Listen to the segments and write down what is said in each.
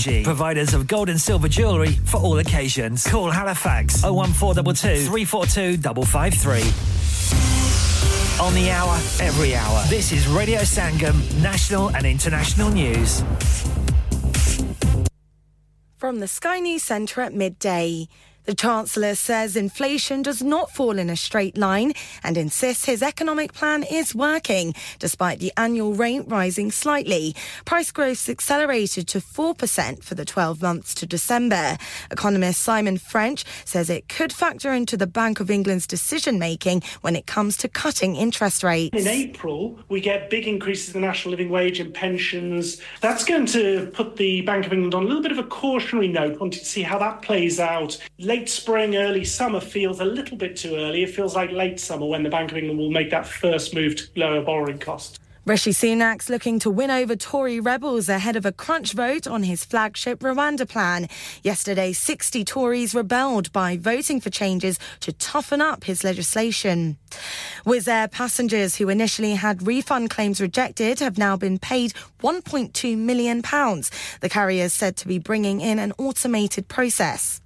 HBG, providers of gold and silver jewellery for all occasions. Call Halifax 01422 342 553. On the hour, every hour. This is Radio Sangam, national and international news. From the Sky News Centre at midday. The Chancellor says inflation does not fall in a straight line and insists his economic plan is working, despite the annual rate rising slightly. Price growth accelerated to 4% for the 12 months to December. Economist Simon French says it could factor into the Bank of England's decision making when it comes to cutting interest rates. In April, we get big increases in the national living wage and pensions. That's going to put the Bank of England on a little bit of a cautionary note, wanting to see how that plays out. Late late spring, early summer feels a little bit too early. It feels like late summer when the Bank of England will make that first move to lower borrowing costs. Rishi Sunak's looking to win over Tory rebels ahead of a crunch vote on his flagship Rwanda plan. Yesterday, 60 Tories rebelled by voting for changes to toughen up his legislation. Wizz Air passengers who initially had refund claims rejected have now been paid £1.2 million. The carrier is said to be bringing in an automated process.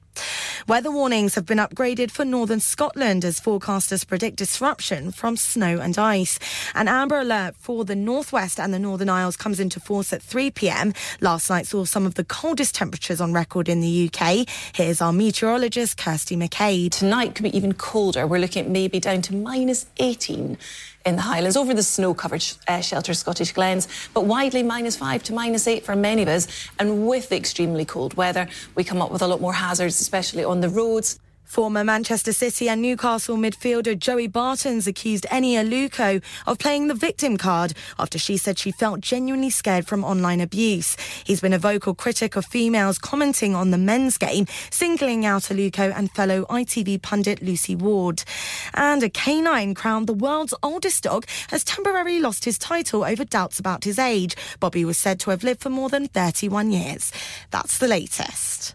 Weather warnings have been upgraded for northern Scotland as forecasters predict disruption from snow and ice. An amber alert for the northwest and the Northern Isles comes into force at 3 pm. Last night saw some of the coldest temperatures on record in the UK. Here's our meteorologist Kirsty McCade. Tonight could be even colder. We're looking at maybe down to minus 18 in the Highlands over the snow covered uh, sheltered Scottish glens, but widely minus five to minus eight for many of us. And with the extremely cold weather, we come up with a lot more hazards, especially on the roads. Former Manchester City and Newcastle midfielder Joey Barton's accused Eni Aluko of playing the victim card after she said she felt genuinely scared from online abuse. He's been a vocal critic of females commenting on the men's game, singling out Aluko and fellow ITV pundit Lucy Ward. And a canine crowned the world's oldest dog has temporarily lost his title over doubts about his age. Bobby was said to have lived for more than 31 years. That's the latest.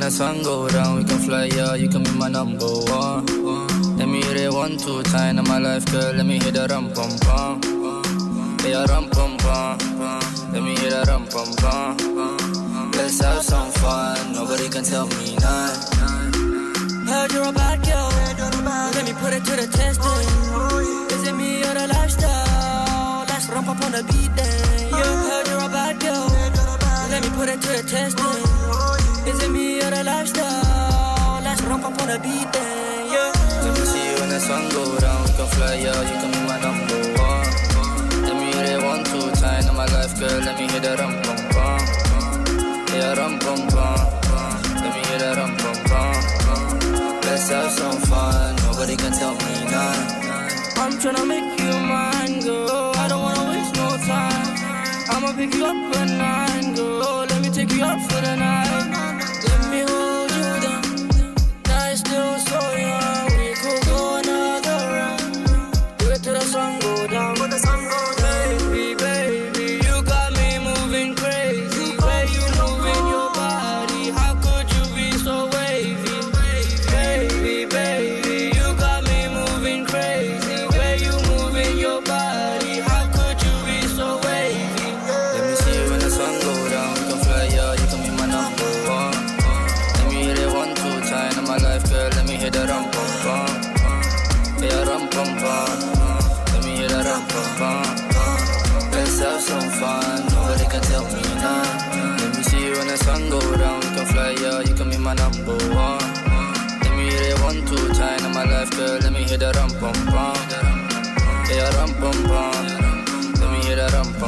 The sun go down, we can fly, yeah, you can be my number one. Let me hit it one, two time in my life, girl, let me hit that rum pum pum. Yeah, rum pum pum. Let me hit that rum pum pum. Let's have some fun, nobody can tell me none. Heard you're a bad girl, let me put it to the test. Is it me or the lifestyle? Let's rump up on the beat then. Yeah, heard you're a bad girl, let me put it to the test. Up on the beat then, yeah. Let me see you when the sun go down. We can fly out, you can be my number one. Let me hit it one, two times in my life, girl. Let me hit that rum pum pum. Yeah, rum pum pum. Let me hit that rum pum pum. Let's have some fun. Nobody can tell me none. I'm tryna make you mine, girl. I don't wanna waste no time. I'ma pick you up at nine, girl. Let me take you out for the night.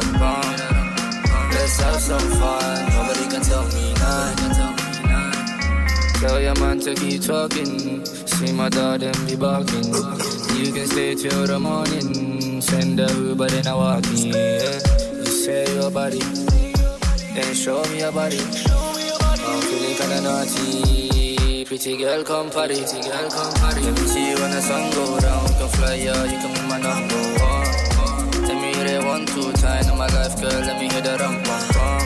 Pum pum. Let's have some fun. Nobody can tell me none. Tell your man to keep talking. See my dad and be barking. You can stay till the morning. Send the Uber, then I walk in. Yeah. You say your body, then show me your body. I'm feeling kinda naughty. Pretty girl, come party. Pretty girl, come party. Let me see you when the sun go down. Can fly, yeah, you can be my number me hear it one, two times in my life, girl. Let me hear the rum, pum, pum.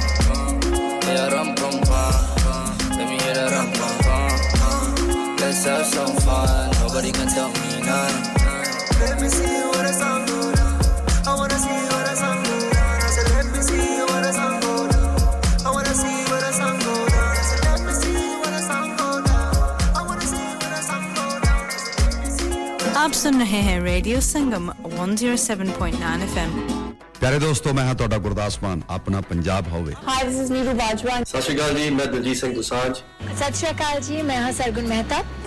Yeah, rum, pum, pum. Let me hear the rum, pum, pum. Let's have some fun. Nobody can tell me none. Let me see what the sun go down. I wanna see what the sun go down. I said, let me see what the sun go down. I wanna see what the sun go down. I said, let me see what the sun go down. I wanna see what the sun go down. I said, let me see. आप सुन रहे हैं radio Sangam 107.9 FM ਪਿਆਰੇ ਦੋਸਤੋ ਮੈਂ ਹਾਂ ਤੁਹਾਡਾ ਗੁਰਦਾਸ ਮਾਨ। ਆਪਣਾ ਪੰਜਾਬ ਹੋਵੇ। Hi, this is Neeru Bajwa. ਸਤਿ ਸ਼੍ਰੀ ਅਕਾਲ ਜੀ ਮੈਂ ਦਲਜੀਤ ਸਿੰਘ ਦੁਸਾਂਝ। ਸਤਿ ਸ਼੍ਰੀ ਅਕਾਲ ਜੀ ਮੈਂ ਹਾਂ ਸਰਗੁਣ ਮਹਿਤਾ।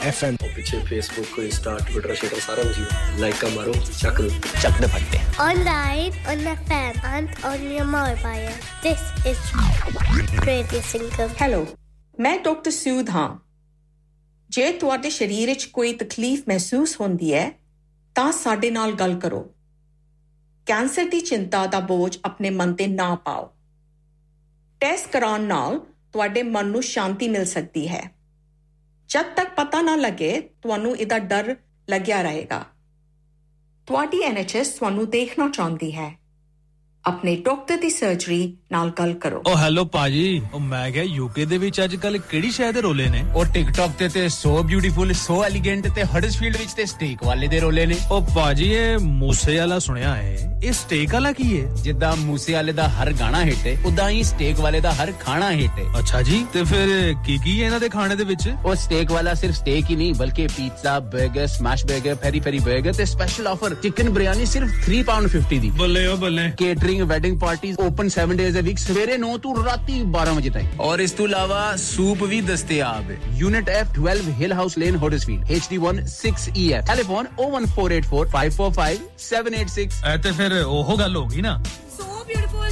FM. ਪਿੱਛੇ ਫੇਸਬੁੱਕ ਇੰਸਟਾ ਟਵਿੱਟਰ ਸ਼ੇਟਰ ਸਾਰਾ ਕੁਝ ਲਾਈਕ ਮਾਰੋ ਚੱਕ ਚੱਕ ਦੇ ਫੱਟੇ। Online, on FM, and on your mobile. This is Radio Sangam. Hello ਮੈਂ ਡਾਕਟਰ ਸੂਦ ਹਾਂ ਜੇ ਤੁਹਾਡੇ ਸਰੀਰ ਵਿੱਚ ਕੋਈ ਤਕਲੀਫ ਮਹਿਸੂਸ ਹੁੰਦੀ ਹੈ ਤਾਂ ਸਾਡੇ ਨਾਲ ਗੱਲ ਕਰੋ ਕੈਂਸਰ ਦੀ ਚਿੰਤਾ ਦਾ ਬੋਝ ਆਪਣੇ ਮਨ ਤੇ ਨਾ ਪਾਓ ਟੈਸਟ ਕਰਾਉਣ ਨਾਲ ਤੁਹਾਡੇ ਮਨ ਨੂੰ ਸ਼ਾਂਤੀ ਮਿਲ ਸਕਦੀ ਹੈ ਜਦ ਤੱਕ ਪਤਾ ਨਾ ਲੱਗੇ, ਤੁਹਾਨੂੰ ਇਹਦਾ ਡਰ ਲੱਗਿਆ ਰਹੇਗਾ। ਤੁਹਾਡੀ ਐਨਐਚਐਸ ਤੁਹਾਨੂੰ ਦੇਖਣਾ ਚਾਹੁੰਦੀ ਹੈ। ਆਪਣੇ ਡਾਕਟਰ ਦੀ ਸਰਜਰੀ ਨਾਲ ਗੱਲ ਕਰੋ ਓ ਹੈਲੋ ਪਾਜੀ ਓ ਮੈਂ ਕਿਹਾ ਯੂਕੇ ਦੇ ਵਿੱਚ ਅੱਜ ਕੱਲ ਕਿਹੜੀ ਸ਼ਹਿਰ ਦੇ ਰੋਲੇ ਨੇ ਓ ਟਿਕਟੌਕ ਤੇ ਤੇ ਸੋ ਬਿਊਟੀਫੁਲ ਸੋ ਐਲੀਗੈਂਟ ਤੇ ਹਡਸਫੀਲਡ ਵਿੱਚ ਤੇ ਸਟੇਕ ਵਾਲੇ ਦੇ ਰੋਲੇ ਨੇ ਓ ਪਾਜੀ ਇਹ ਮੂਸੇ ਵਾਲਾ ਸੁਣਿਆ ਹੈ ਇਹ ਸਟੇਕ ਵਾਲਾ ਕੀ ਹੈ ਜਿੱਦਾਂ ਮੂਸੇ ਵਾਲੇ ਦਾ ਹਰ ਗਾਣਾ ਹਿੱਟ ਹੈ ਉਦਾਂ ਹੀ ਸਟੇਕ ਵਾਲੇ ਦਾ ਹਰ ਖਾਣਾ ਹਿੱਟ ਹੈ ਅੱਛਾ ਜੀ ਤੇ ਫਿਰ ਕੀ ਕੀ ਹੈ ਇਹਨਾਂ ਦੇ ਖਾਣੇ ਦੇ ਵਿੱਚ ਓ ਸਟੇਕ ਵਾਲਾ ਸਿਰਫ ਸਟੇਕ ਹੀ ਨਹੀਂ ਬਲਕਿ ਪੀਜ਼ਾ 버ਗਰ ਸਮੈਸ਼ 버ਗਰ ਪੈਰੀ ਪੈਰੀ 버ਗਰ ਤੇ ਸਪੈਸ਼ਲ ਆਫਰ ਚਿਕਨ ਬਿਰਿਆਨੀ ਸਿਰਫ 3 ਪਾਉਂਡ 50 ਦੀ ਬੱਲੇ ਓ ਬੱਲੇ catering wedding parties open 7 days ਅ ਵੀਕ ਸਵੇਰੇ 9 ਤੋਂ ਰਾਤੀ 12 ਵਜੇ ਤੱਕ ਔਰ ਇਸ ਤੋਂ ਇਲਾਵਾ ਸੂਪ ਵੀ ਦਸਤਿਆਬ ਹੈ unit F12 Hill House Lane Huddersfield HD1 6EF telephone 01484545786 ਐ ਤੇ ਫਿਰ ਉਹ ਗੱਲ ਹੋ ਗਈ ਨਾ So beautiful,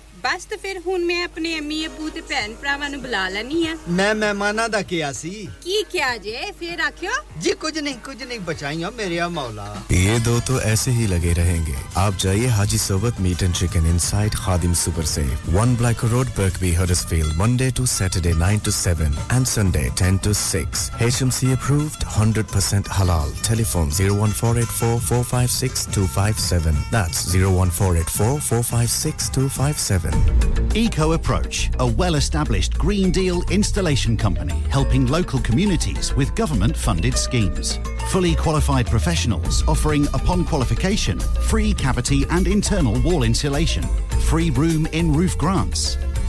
ਬਸ ਤੇ ਫਿਰ ਹੁਣ ਮੈਂ ਆਪਣੇ ਅੰਮੀ ਅਬੂ ਤੇ ਭੈਣ ਭਰਾਵਾਂ ਨੂੰ ਬੁਲਾ ਲੈਣੀ ਆ ਮੈਂ ਮਹਿਮਾਨਾਂ ਦਾ ਕਿਹਾ ਸੀ ਕੀ ਕਿਹਾ ਜੇ ਫਿਰ ਆਖਿਓ जी कुछ नहीं कुछ नहीं बचाइया मेरे या मौला ये दो तो ऐसे ही लगे रहेंगे आप जाइए हाजी सोबत meat and chicken inside Khadim super से one black road Birkby Huddersfield Monday to Saturday 9 to 7 and Sunday 10 to 6 HMC approved 100% halal telephone 01484 456 257 that's 01484 456 257 Eco Approach, a well established Green Deal installation company helping local communities with government funded schemes. Fully qualified professionals offering, upon qualification, free cavity and internal wall insulation, free room in roof grants,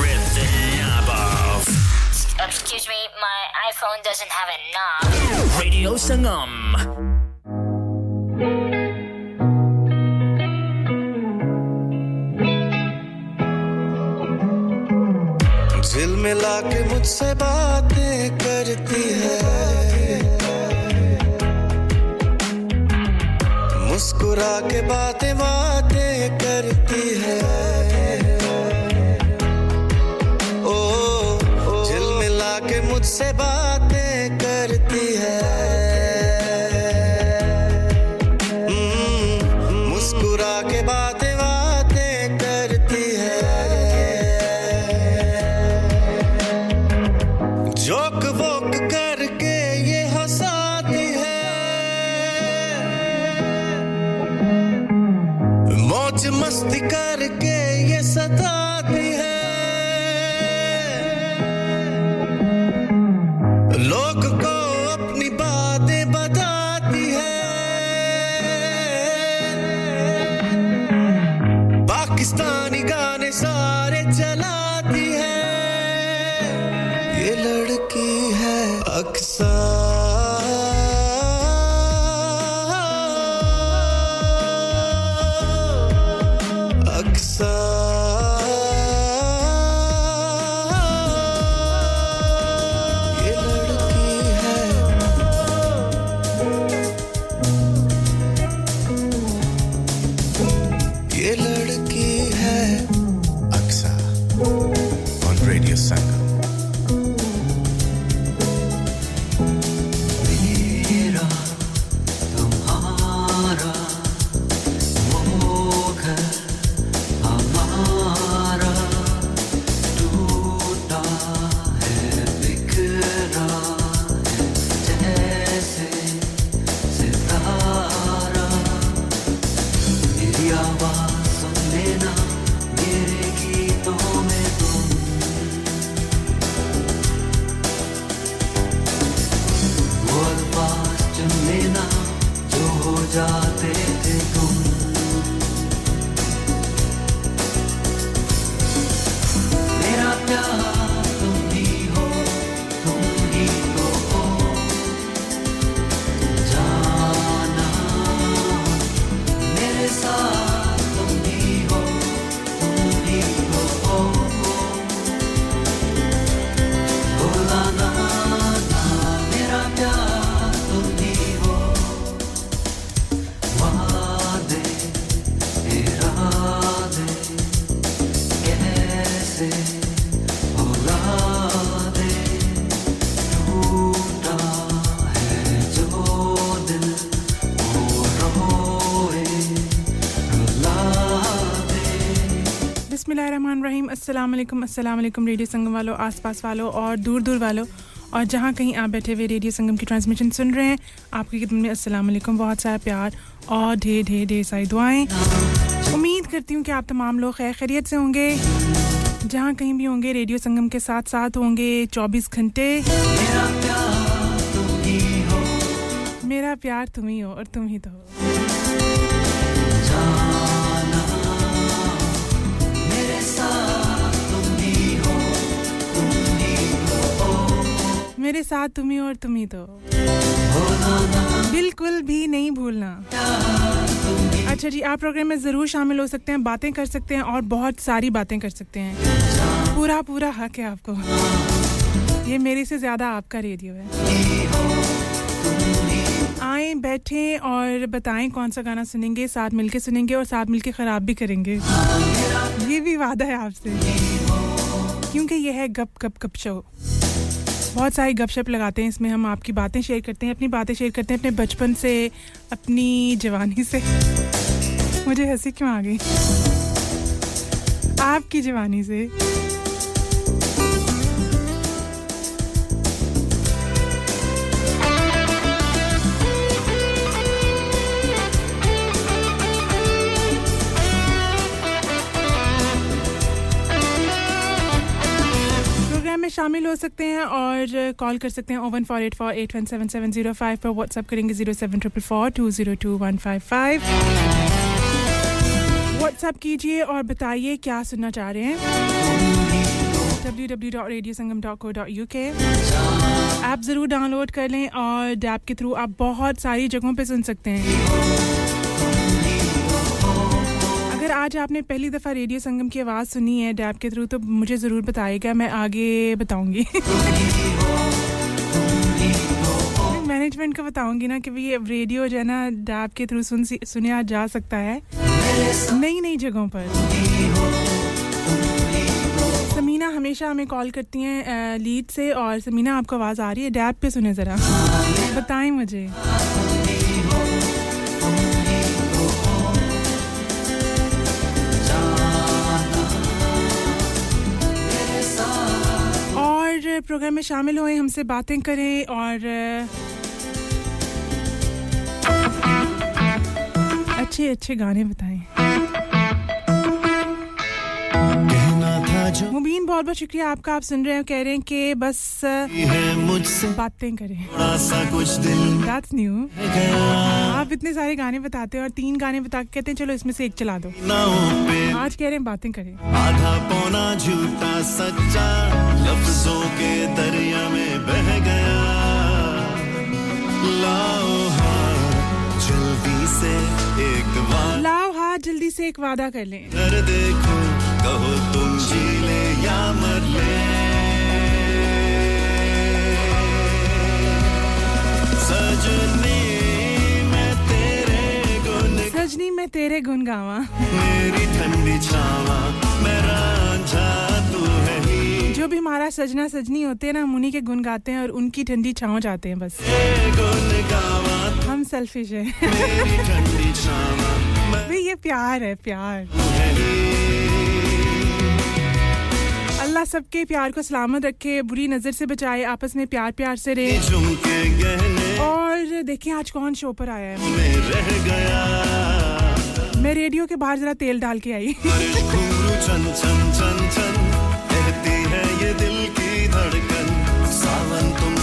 rip the knob off. Excuse me, my iPhone doesn't have a knob. Radio Sangam. दिल मिला के मुझसे बातें करती है मुस्कुरा के बातें बातें बिस्मिल्लाहिर्रहमानिर्रहीम अस्सलाम वालेकुम अस्सलाम वालेकुम रेडियो संगम वालों, आसपास वालों और दूर दूर वालों। और जहाँ कहीं आप बैठे हुए रेडियो संगम की ट्रांसमिशन सुन रहे हैं, आपकी खिदमत में अस्सलाम वालेकुम। बहुत सारा प्यार और ढेर ढेर ढेर सारी दुआएँ। उम्मीद करती हूँ कि आप तमाम लोग खैर खैरियत से होंगे। जहाँ कहीं भी होंगे, रेडियो संगम के साथ साथ होंगे 24 घंटे। मेरा प्यार तुम ही हो। और तुम ही तो मेरे साथ तुम ही और तुम ही तो। बिल्कुल भी नहीं भूलना। अच्छा जी, आप प्रोग्राम में ज़रूर शामिल हो सकते हैं, बातें कर सकते हैं और बहुत सारी बातें कर सकते हैं। पूरा पूरा हक है आपको। ये मेरे से ज़्यादा आपका रेडियो है। आए, बैठे और बताएँ कौन सा गाना सुनेंगे, साथ मिलके सुनेंगे और साथ मिलके ख़राब भी करेंगे। ये भी वादा है आपसे। क्योंकि ये है गप गप गप शो। बहुत सारे गपशप लगाते हैं, इसमें हम आपकी बातें शेयर करते हैं, अपनी बातें शेयर करते हैं, अपने बचपन से, अपनी जवानी से। मुझे हँसी क्यों आ गई? आपकी जवानी से। शामिल हो सकते हैं और कॉल कर सकते हैं o one four eight four eight one seven seven zero five पर। व्हाट्सअप करेंगे zero seven triple four two zero two one five five WhatsApp कीजिए और बताइए क्या सुनना चाह रहे हैं। www.radiosangam.co.uk ऐप ज़रूर डाउनलोड कर लें और डैप के थ्रू आप बहुत सारी जगहों पे सुन सकते हैं। आज आपने पहली दफ़ा रेडियो संगम की आवाज़ सुनी है डैप के थ्रू तो मुझे ज़रूर बताइएगा, मैं आगे बताऊँगी। मैनेजमेंट को बताऊँगी ना कि ये रेडियो जो है ना डैप के थ्रू सुन सुनिया जा सकता है। नई नई जगहों पर। समीना हमेशा हमें कॉल करती हैं लीड से, और समीना आपको आवाज़ आ रही है डैप पे सुने ज़रा। बताएँ मुझे। प्रोग्राम में शामिल हुए हमसे बातें करें और अच्छे अच्छे गाने बताएँ। मुबीन बहुत बहुत शुक्रिया आपका। आप सुन रहे हैं कह रहे हैं कि बस मुझसे बातें करें। That's new. आप इतने सारे गाने बताते हैं और तीन गाने बता के कहते हैं चलो इसमें से एक चला दो। आज कह रहे हैं बातें करें। आधा पौना झूठा सच्चा लफ्जों के दरिया में बह गया। लाओ हाथ जल्दी से एक बार लाओ हाथ जल्दी से एक वादा कर लें। कहो तुम जी सजनी मैं तेरे गुन गावा। मेरी ठंडी छावा मैं रांझा तू है ही जो भी हमारा सजना सजनी होते हैं ना हम उन्हीं के गुन गाते हैं और उनकी ठंडी छाँव जाते हैं बस। गुन गावा हम सेल्फिश है। मेरी ठंडी छावा। भाई ये प्यार है प्यार। अल्लाह सबके प्यार को सलामत रखे बुरी नज़र से बचाए आपस में प्यार प्यार से रहे। और देखें आज कौन शो पर आया है। में रह गया। मैं रेडियो के बाहर जरा तेल डाल के आई। है ये दिल की धड़कन। सावन तुमसे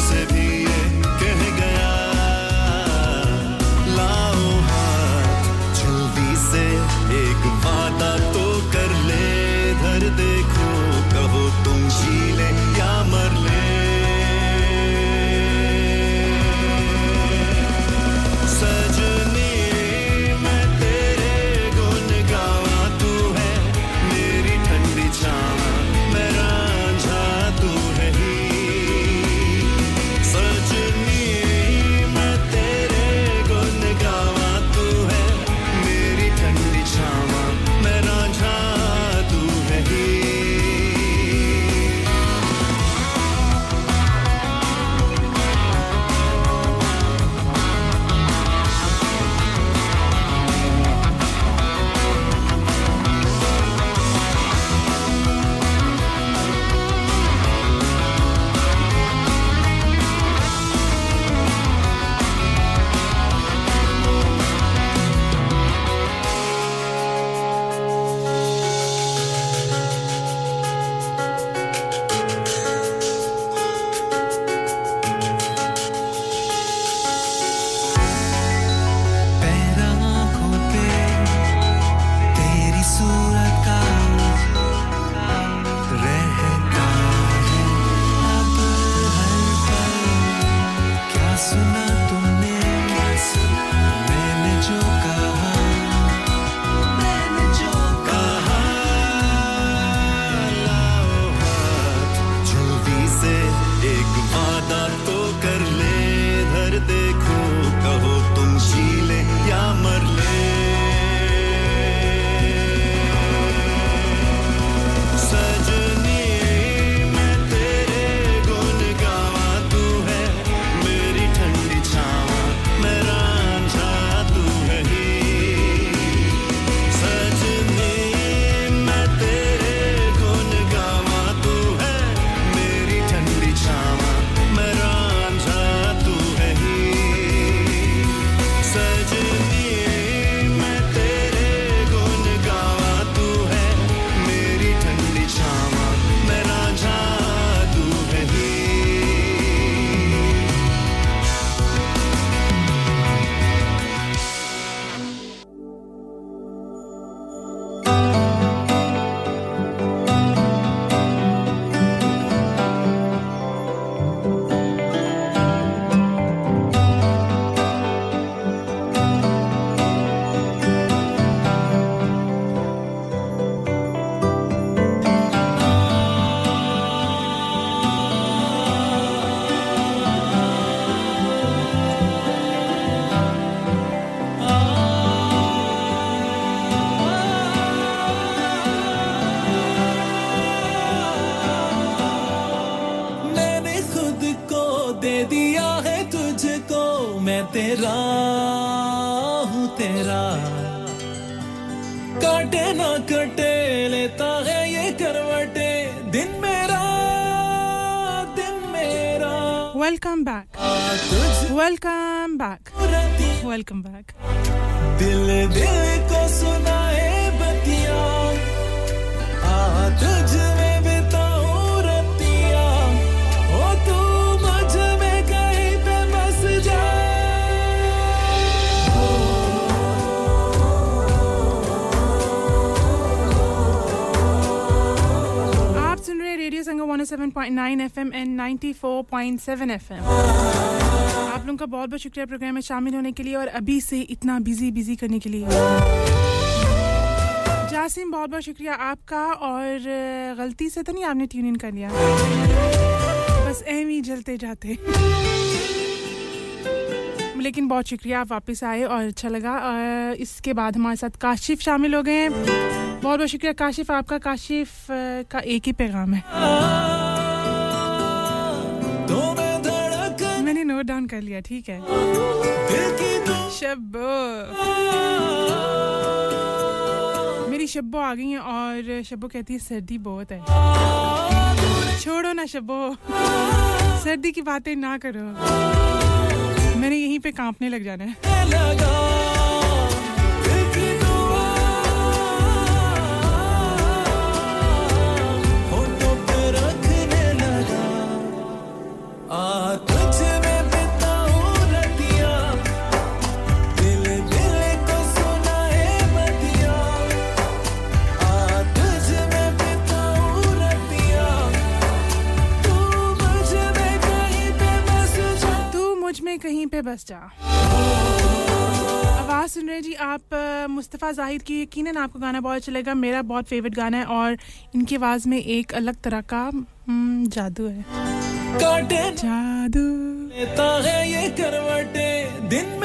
107.9 एफएम एंड 94.7 एफएम आप लोगों का बहुत बहुत शुक्रिया प्रोग्राम में शामिल होने के लिए और अभी से इतना बिज़ी बिज़ी करने के लिए। जासिम, बहुत बहुत शुक्रिया आपका और गलती से तो नहीं आपने ट्यून इन कर लिया? बस एम ही जलते जाते। लेकिन बहुत शुक्रिया आप वापस आए और अच्छा लगा। इसके बाद हमारे साथ काशिफ शामिल हो गए हैं। बहुत बहुत शुक्रिया। काशिफ, आपका काशिफ का एक ही पैगाम है। मैंने नोट डाउन कर लिया, ठीक है। शब्बो। मेरी शब्बो आ गई है और शब्बो कहती है, सर्दी बहुत है। छोड़ो ना शब्बो। सर्दी की बातें ना करो। मैंने यहीं पे कांपने लग जाना है। में कहीं पे बस जा। आवाज़ सुन रहे जी आप मुस्तफ़ा जाहिद की यकीनन आपको गाना बहुत अच्छा लगेगा। मेरा बहुत फेवरेट गाना है और इनकी आवाज़ में एक अलग तरह का हम्म, जादू है। काटे। जादू। लेता है ये करवटे दिन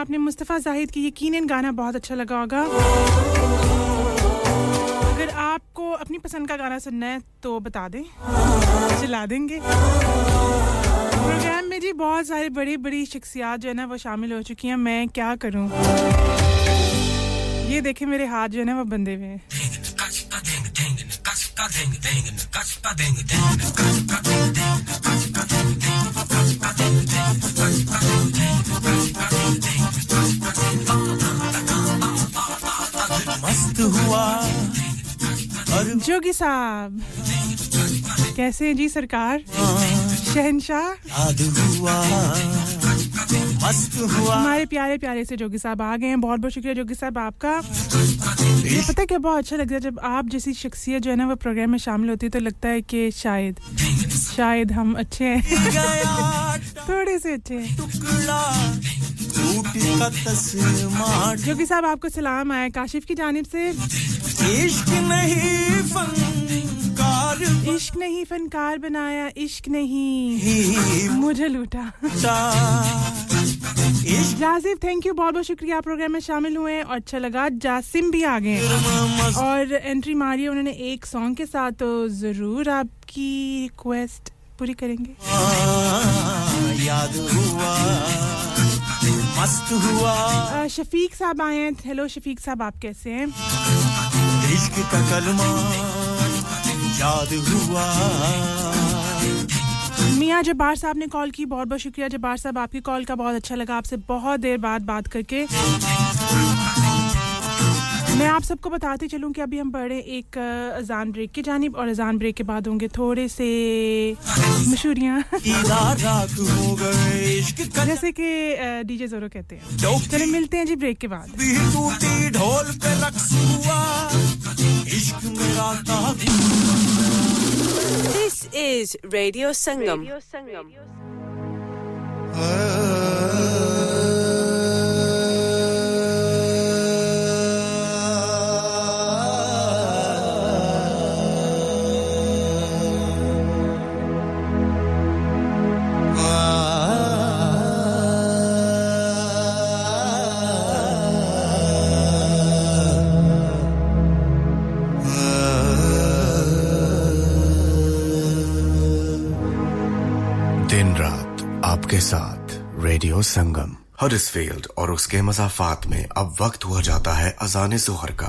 आपने मुस्तफ़ा जाहिद की यकीनन गाना बहुत अच्छा लगा होगा। अगर आपको अपनी पसंद का गाना सुनना है तो बता दें। चला देंगे। प्रोग्राम में जी बहुत सारी बड़ी बड़ी शख्सियात जो है ना, वो शामिल हो चुकी हैं। मैं क्या करूँ? ये देखें मेरे हाथ जो है ना, वो बंधे हुए हैं। हुआ। जोगी साहब कैसे हैं जी सरकार? शहनशाह? याद हुआ। मस्त हुआ। हमारे प्यारे प्यारे से जोगी साहब आ गए हैं। बहुत बहुत शुक्रिया जोगी साहब आपका। ये पता है क्या बहुत अच्छा लगता है जब आप जैसी शख्सियत जो है ना वो प्रोग्राम में शामिल होती है तो लगता है कि शायद शायद हम अच्छे हैं। थोड़े से अच्छे हैं। जोगी साहब आपको सलाम आया काशिफ की जानिब से। इश्क नहीं फनकार इश्क नहीं फनकार बनाया इश्क नहीं। मुझे लूटा। जासिफ थैंक यू बहुत बहुत शुक्रिया। आप प्रोग्राम में शामिल हुए हैं और अच्छा लगा। जासिम भी आ गए और एंट्री मारी है उन्होंने एक सॉन्ग के साथ तो ज़रूर आपकी रिक्वेस्ट पूरी करेंगे। याद हुआ मस्त हुआ। शफीक साहब आए हैं। हेलो शफीक साहब आप कैसे हैं? इश्क का कलमा याद हुआ। मियाँ जब्बार साहब ने कॉल की। बहुत बहुत शुक्रिया जब्बार साहब, आपकी कॉल का बहुत अच्छा लगा। आपसे बहुत देर बाद बात करके। मैं आप सबको बताती चलूँ कि अभी हम बढ़े एक अजान ब्रेक की जानिब और अजान ब्रेक के बाद होंगे थोड़े से मशहूरियाँ। जैसे कि डीजे जोरो कहते हैं। चले, मिलते हैं जी ब्रेक के बाद। ढोल पे इश्क मेरा This is Radio Sangam. दिन आपके साथ रेडियो संगम हरिसफील्ड और उसके मजाफात में अब वक्त हुआ जाता है अजान जोहर का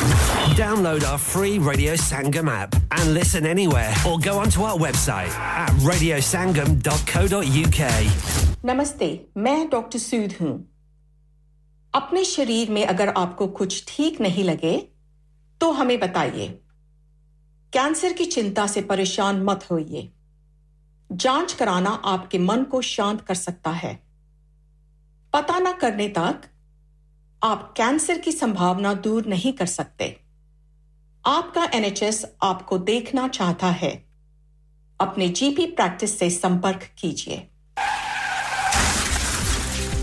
Download our free Radio Sangam app and listen anywhere or go onto our website at radiosangam.co.uk. नमस्ते, मैं डॉक्टर सूद हूँ। अपने शरीर में अगर आपको कुछ ठीक नहीं लगे तो हमें बताइए। कैंसर की चिंता से परेशान मत होइए। जाँच कराना आपके मन को शांत कर सकता है। पता न करने तक आप कैंसर की संभावना दूर नहीं कर सकते। आपका एनएचएस आपको देखना चाहता है। अपने जीपी प्रैक्टिस से संपर्क कीजिए।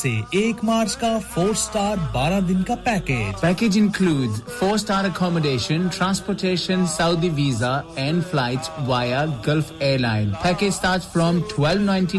से एक मार्च का फोर स्टार बारह दिन का package. Package include four star accommodation transportation Saudi visa and flight via Gulf airline package start from twelve ninety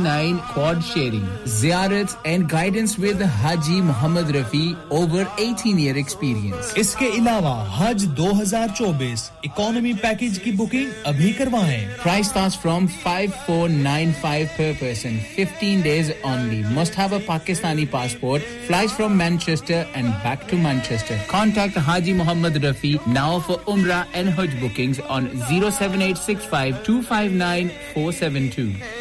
sharing जियारत and guidance with Haji Mohammed Rafi over eighteen year experience इसके अलावा हज दो हज़ार चौबीस इकोनॉमी पैकेज की booking अभी करवाए। Price start from five four nine five per person fifteen days only must है Pakistan pakistani passport flies from manchester and back to manchester. Contact haji muhammad rafi now for umrah and hajj bookings on 07865 259 472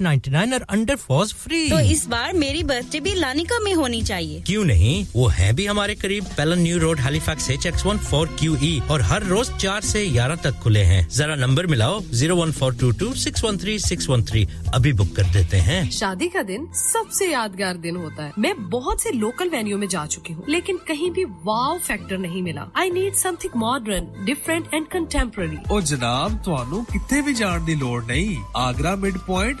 899 और under फॉज free तो इस बार मेरी birthday भी Lanika में होनी चाहिए। क्यों नहीं? वो है भी हमारे करीब। Pellon New Road Halifax H X one four Q E और हर रोज चार से ग्यारह तक खुले हैं। जरा नंबर मिलाओ zero one four two two six one three six one three अभी बुक कर देते हैं। शादी का दिन सबसे यादगार दिन होता है। मैं बहुत से लोकल वेन्यू में जा चुकी हूँ लेकिन कहीं भी वाव फैक्टर नहीं मिला। I need something modern different and contemporary और जनाब थानू कितने भी जान की लड़ नहीं। आगरा मिड पॉइंट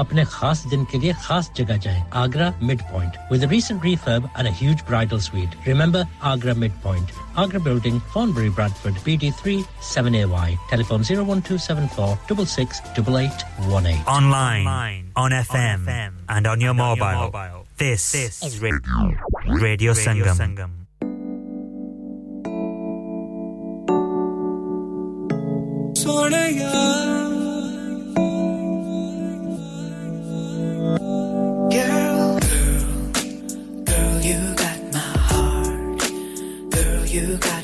अपने खास दिन के लिए खास जगह जाएं Agra mid point with recent refurb and a huge bridal suite remember agra midpoint agra building thornbury bradford bd3 7ay telephone 01274 668818 Online, on FM, and on your mobile. This, is Radio, Radio Sangam. सोने Girl, girl, girl, you got my heart. Girl, you got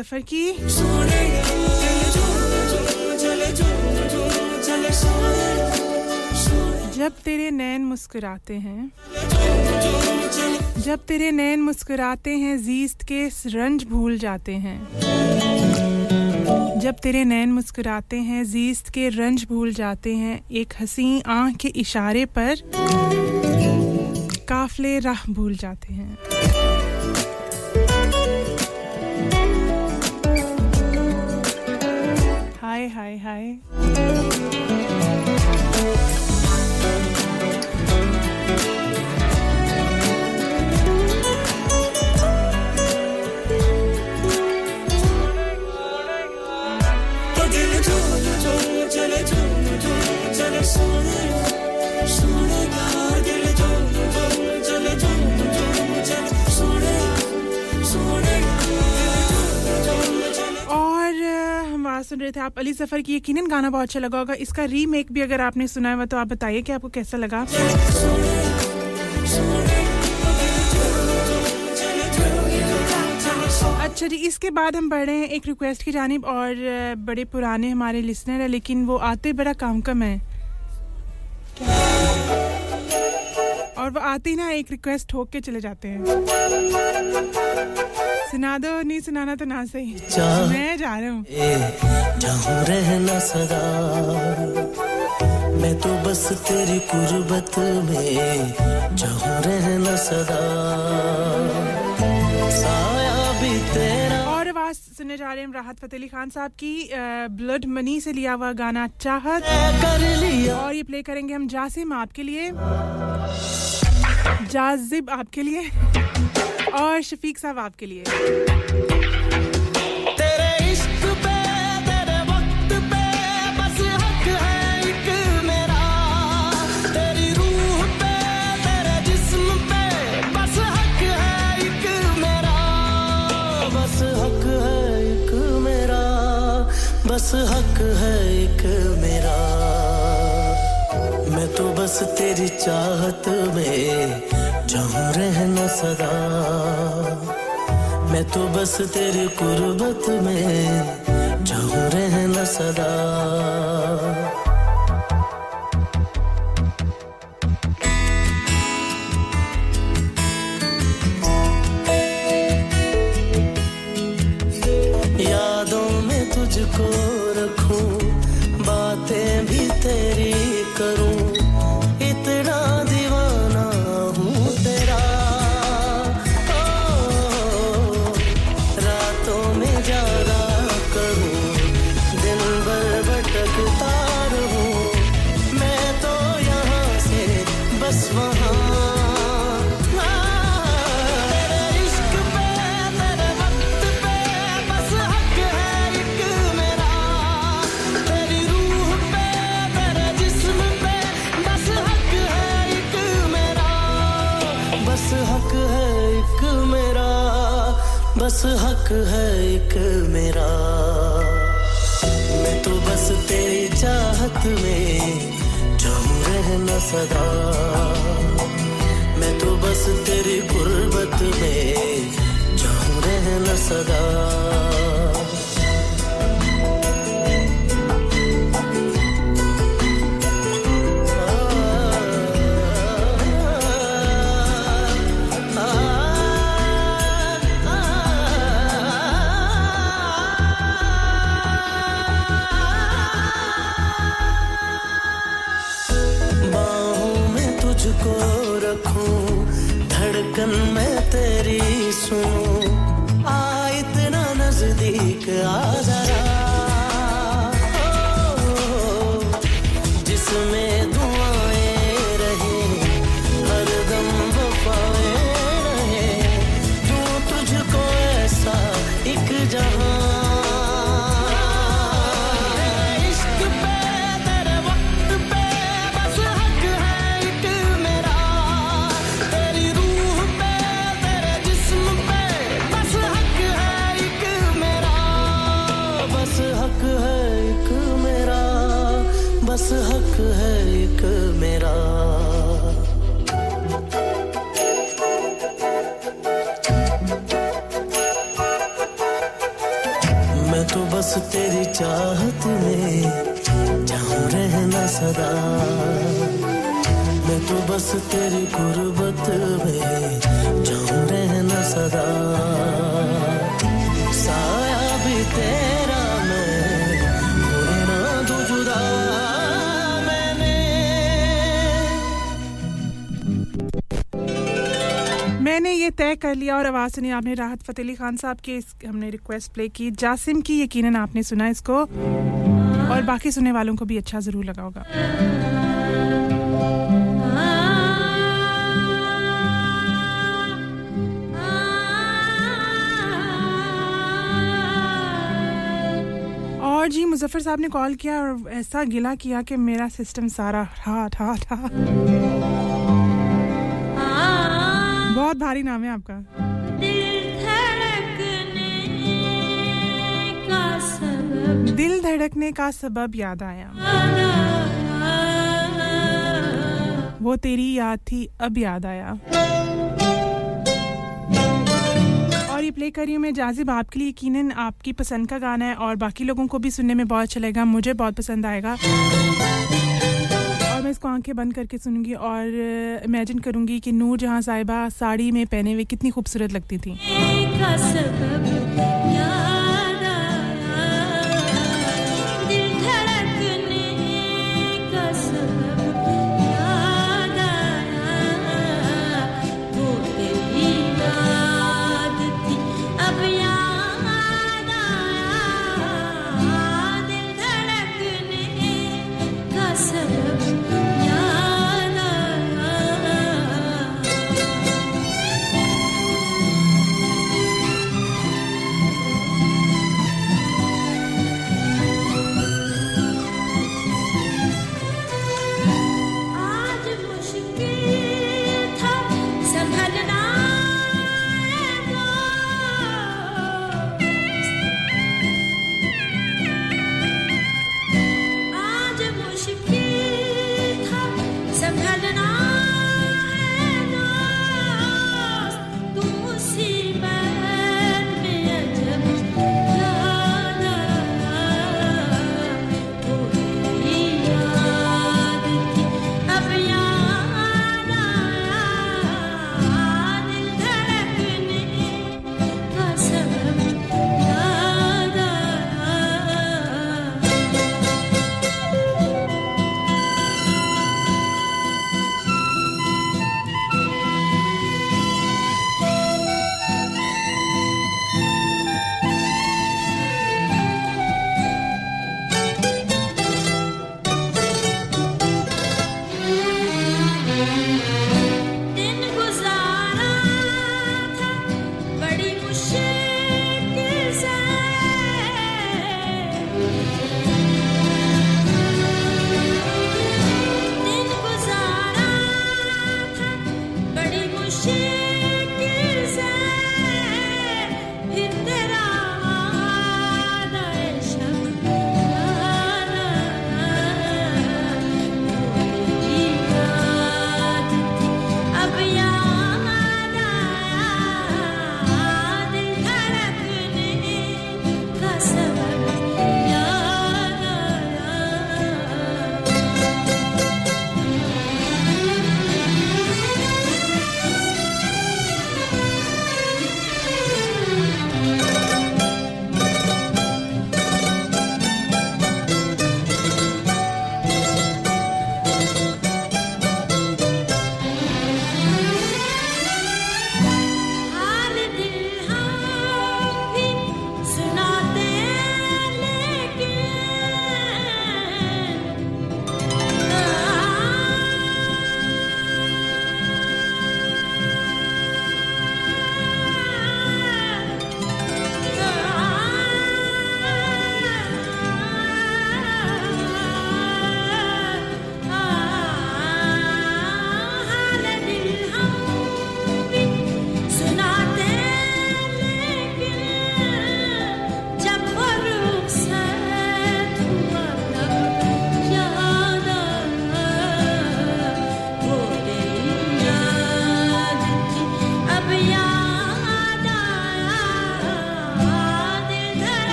ज़फ़र की जब तेरे नैन मुस्कुराते हैं, जब तेरे नैन मुस्कुराते हैं, जीस्त के रंज भूल जाते हैं। जब तेरे नैन मुस्कुराते हैं, जीस्त के रंज भूल जाते हैं, एक हसी आँख के इशारे पर काफले राह भूल जाते हैं। हाय हाय हाय बात सुन रहे थे, आप अली सफ़र की यकीनन गाना बहुत अच्छा लगा होगा। इसका रीमेक भी अगर आपने सुना हुआ तो आप बताइए कि आपको कैसा लगा। अच्छा जी, इसके बाद हम बढ़ रहे हैं एक रिक्वेस्ट की जानब और बड़े पुराने हमारे लिसनर हैं, लेकिन वो आते बड़ा काम कम है। और वो आते ही ना एक रिक्वेस्ट ठोक के चले जाते हैं। सुना दो नहीं सुनाना तो ना सही। मैं जा रहा हूँ। रहना सदा। मैं तो बस तेरी कुर्बत में चाहूँ रहना सदा। साया भी तेरा। और आवाज़ सुनने जा रहे हैं राहत फतेह अली खान साहब की ब्लड मनी से लिया हुआ गाना चाहत। और ये प्ले करेंगे हम जासिम आपके लिए। जाजिब आपके लिए। और शफीक साहब आपके लिए। तेरे इश्क पे, तेरे वक्त पे, बस हक है एक मेरा। तेरी रूह पे पे, बस हक है एक मेरा। बस हक है बस हक है एक मेरा। मैं तो बस तेरी चाहत में चाहूँ रहना सदा। मैं तो बस तेरी कुर्बत में चाहूँ रहना सदा। हक है एक मेरा। मैं तो बस तेरी चाहत में चाहूँ रहना सदा। मैं तो बस तेरी गुर्बत में चाहूँ रहना सदा। बस तेरी में चाहूँ रहना सदा। साया भी तेरा मैं ना जुदा मैंने। मैंने ये तय कर लिया और आवाज़ सुनी आपने राहत फतेह अली खान साहब की हमने रिक्वेस्ट प्ले की। जासिम की यकीनन आपने सुना इसको, और बाकी सुनने वालों को भी अच्छा ज़रूर लगा होगा। और जी, मुजफ्फर साहब ने कॉल किया और ऐसा गिला किया कि मेरा सिस्टम सारा ठा ठा ठा बहुत भारी नाम है आपका। दिल धड़कने का सबब याद आया। वो तेरी याद थी, अब याद आया। लिए प्ले करी हूँ। मैं जाजिब आपके लिए यकीन आपकी पसंद का गाना है और बाकी लोगों को भी सुनने में बहुत अच्छा लगेगा। मुझे बहुत पसंद आएगा। और मैं इसको आँखें बंद करके सुनूँगी और इमेजिन करूँगी कि नूर जहाँ साहिबा साड़ी में पहने हुए कितनी खूबसूरत लगती थी।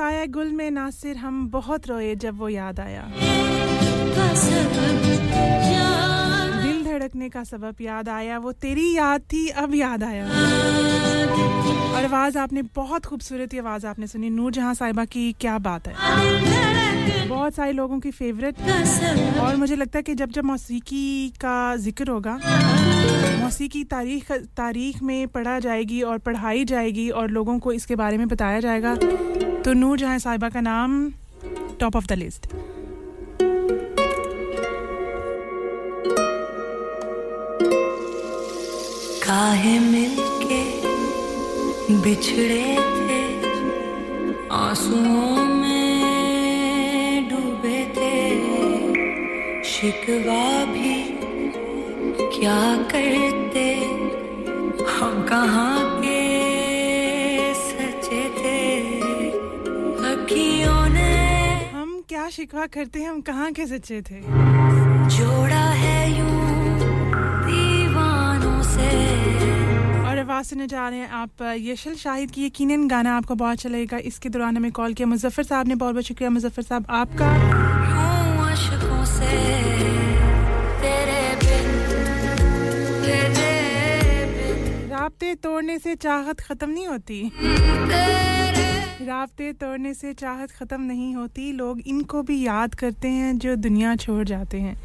साया गुल में नासिर हम बहुत रोए जब वो याद आया। दिल धड़कने का सबब याद आया, वो तेरी याद थी, अब याद आया। और आवाज़ आपने, बहुत खूबसूरत आवाज़ आपने सुनी। नूर जहाँ साहिबा की क्या बात है। बहुत सारे लोगों की फेवरेट। और मुझे लगता है कि जब जब मौसीकी का ज़िक्र होगा, मौसीकी तारीख तारीख में पढ़ा जाएगी और पढ़ाई जाएगी और लोगों को इसके बारे में बताया जाएगा तो नूर जहाँ साहिबा का नाम टॉप ऑफ़ द लिस्ट काहे मिलके बिछड़े थे, आंसुओं में डूबे थे। शिकवा भी क्या करते, हम कहाँ क्या शिकवा करते हैं? हम कहाँ के सच्चे थे? जोड़ा है दीवानों से। और आवाज़ सुनने जा रहे हैं आप यशल शाहिद की यकीन गाना आपको बहुत अच्छा लगेगा। इसके दौरान हमें कॉल किया। मुजफ्फर साहब ने बहुत बहुत शुक्रिया। मुजफ्फर साहब आपका? राबते तोड़ने से चाहत खत्म नहीं होती। राबते तोड़ने से चाहत खत्म नहीं होती। लोग इनको भी याद करते हैं जो दुनिया छोड़ जाते हैं।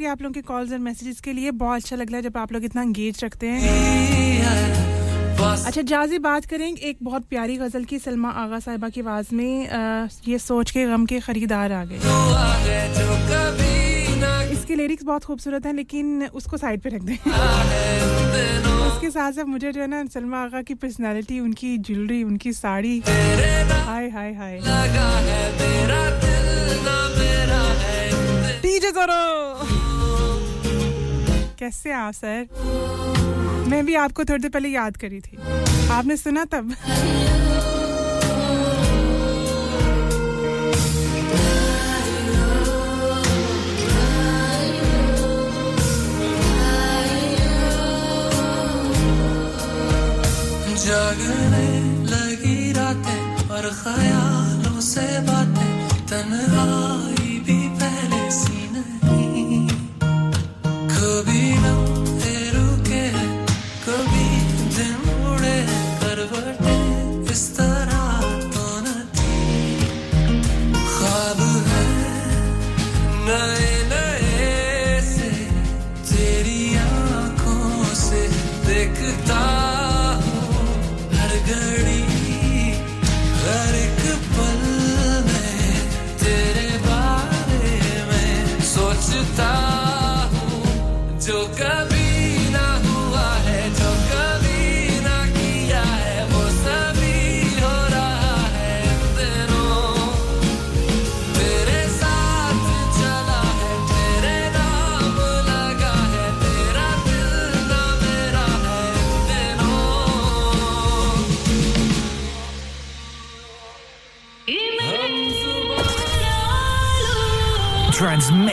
शुक्रिया आप लोगों के कॉल्स और मैसेजेस के लिए। बहुत अच्छा लग रहा है जब आप लोग इतना इंगेज रखते हैं। अच्छा जाजी बात करें एक बहुत प्यारी गज़ल की सलमा आगा साहिबा की आवाज़ में अ, ये सोच के गम के ख़रीदार आ गए। इसके लिरिक्स बहुत खूबसूरत हैं लेकिन उसको साइड पे रख दें। उसके साथ साथ मुझे जो है ना सलमा आगा की पर्सनालिटी उनकी ज्वेलरी उनकी साड़ी। हाय हाय हाय। कैसे आप सर? मैं भी आपको थोड़ी देर पहले याद करी थी। आपने सुना तब? जागने लगी रातें और ख्यालों से बातें तन भी पहले सी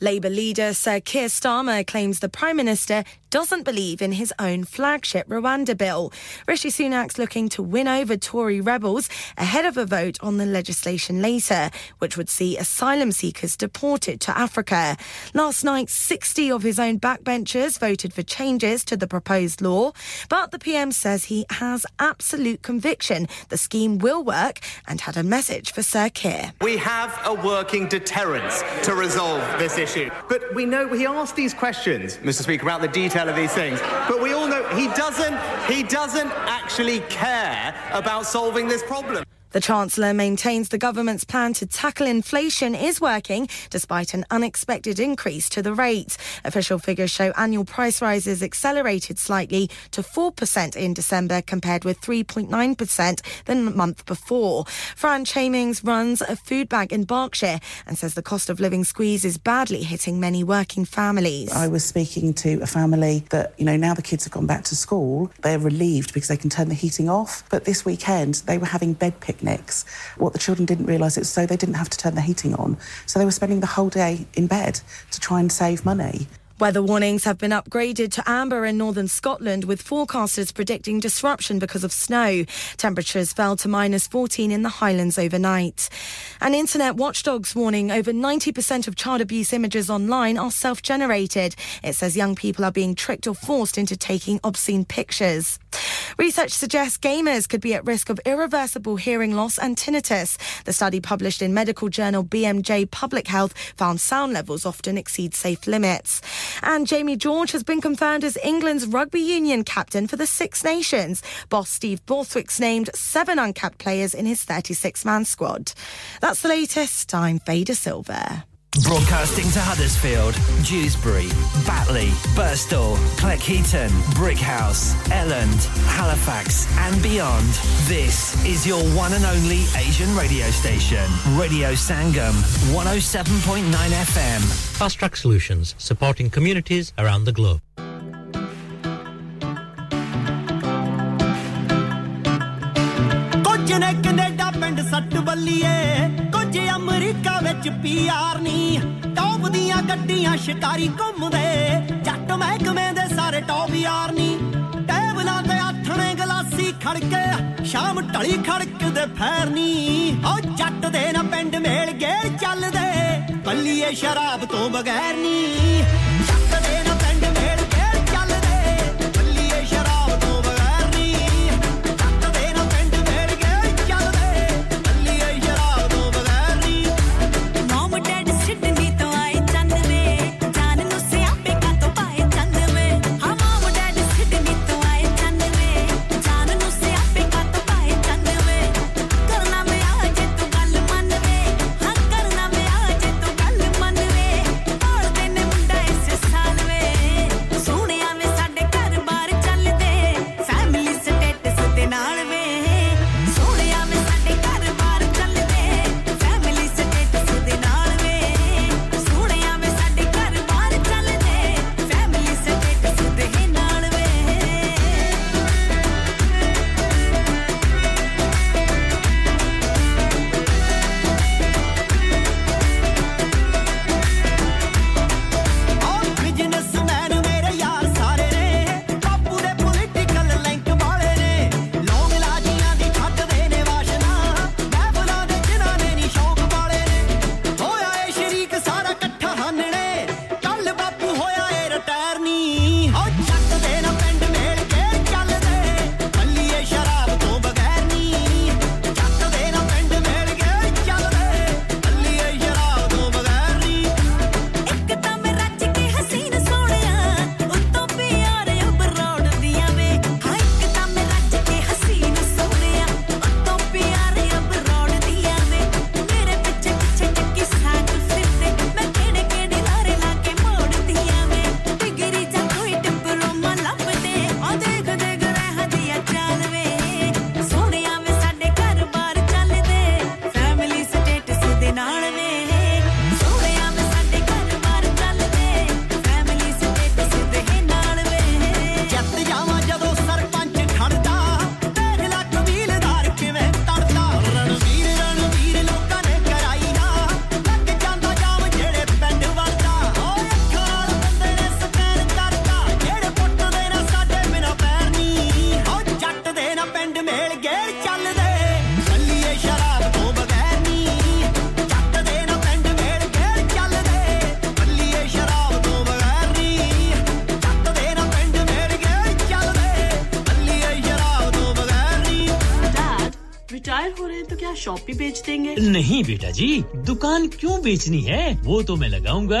Labour leader Sir Keir Starmer claims the Prime Minister doesn't believe in his own flagship Rwanda bill. Rishi Sunak's looking to win over Tory rebels ahead of a vote on the legislation later, which would see asylum seekers deported to Africa. Last night, 60 of his own backbenchers voted for changes to the proposed law, but the PM says he has absolute conviction the scheme will work and had a message for Sir Keir. We have a working deterrent to resolve this issue. But we know he asked these questions, Mr. Speaker, about the of these things. But we all know he doesn't he doesn't actually care about solving this problem. The Chancellor maintains the government's plan to tackle inflation is working despite an unexpected increase to the rate. Official figures show annual price rises accelerated slightly to 4% in December compared with 3.9% the month before. Fran Chamings runs a food bank in Berkshire and says the cost of living squeeze is badly hitting many working families. I was speaking to a family that, you know, now the kids have gone back to school, they're relieved because they can turn the heating off. But this weekend, they were having bed picnics. What the children didn't realise is so they didn't have to turn the heating on. So they were spending the whole day in bed to try and save money. Weather warnings have been upgraded to amber in northern Scotland, with forecasters predicting disruption because of snow. Temperatures fell to minus 14 in the Highlands overnight. An internet watchdog's warning over 90% of child abuse images online are self generated. It says young people are being tricked or forced into taking obscene pictures. Research suggests gamers could be at risk of irreversible hearing loss and tinnitus. The study published in medical journal BMJ Public Health found sound levels often exceed safe limits. And Jamie George has been confirmed as England's rugby union captain for the Six Nations. Boss Steve Borthwick's named seven uncapped players in his 36 man squad. That's the latest. I'm Fader Silver. Broadcasting to Huddersfield, Dewsbury, Batley, Birstall, Cleckheaton, Brickhouse, Elland, Halifax, and beyond. This is your one and only Asian radio station, Radio Sangam, 107.9 FM. Fast Track Solutions, supporting communities around the globe. ਕੁਝ ਨੇ Canada ਪਿੰਡ ਸੱਟ ਬੱਲੀਏ ਕੁਝ America ਵਿੱਚ PR ਨਹੀਂ। Top ਦੀਆਂ ਗੱਡੀਆਂ ਸ਼ਿਕਾਰੀ ਘੁੰਮਦੇ। ਜੱਟ ਮਹਿਕਮੇ ਦੇ ਸਾਰੇ ਟੌਪ ਯਾਰ ਨਹੀਂ। ਟੇਬਲਾਂ ਤੇ ਆਥਣੇ ਗਲਾਸੀ ਖੜਕੇ, ਸ਼ਾਮ ਢਲੀ ਖੜਕਦੇ ਫੈਰਨੀ ਓ ਜੱਟ ਦੇ ਨਾ ਪਿੰਡ ਮੇਲ ਗੇੜ ਚੱਲਦੇ ਬੱਲੀਏ ਸ਼ਰਾਬ ਤੋਂ ਬਗੈਰ ਨਹੀਂ। भी बेच देंगे। नहीं बेटा जी दुकान क्यों बेचनी है? वो तो मैं लगाऊँगा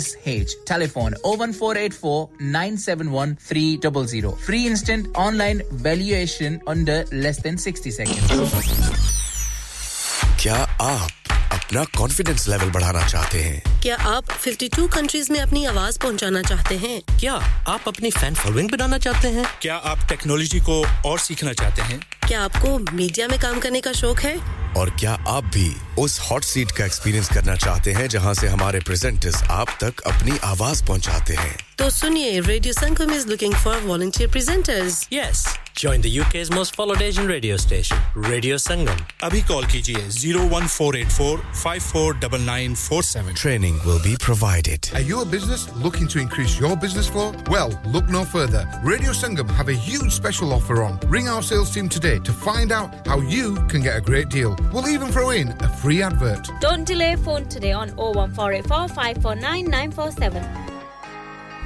H telephone o one four eight four nine seven one three double zero free instant online valuation under less than sixty second क्या आप अपना कॉन्फिडेंस लेवल बढ़ाना चाहते हैं? क्या आप 52 कंट्रीज़ में अपनी आवाज़ पहुंचाना चाहते हैं? क्या आप अपनी फ़ैन फॉलोइंग बनाना चाहते हैं? क्या आप टेक्नोलॉजी को और सीखना चाहते हैं? क्या आपको मीडिया में काम करने का शौक है? और क्या आप भी उस हॉट सीट का एक्सपीरियंस करना चाहते हैं जहाँ से हमारे प्रेजेंटर्स आप तक अपनी आवाज़ पहुंचाते हैं तो सुनिए Radio Sangam is looking for volunteer presenters Yes, join the UK's most followed Asian radio station, Radio Sangam. अभी कॉल कीजिए 01484549947. Training will be provided. Are you a business looking to increase your business flow? Well, look no further. Radio Sangam have a huge special offer on. Ring our sales team today to find out how you can get a great deal. We'll even throw in a free advert. Don't delay phone today on 01484 549 947.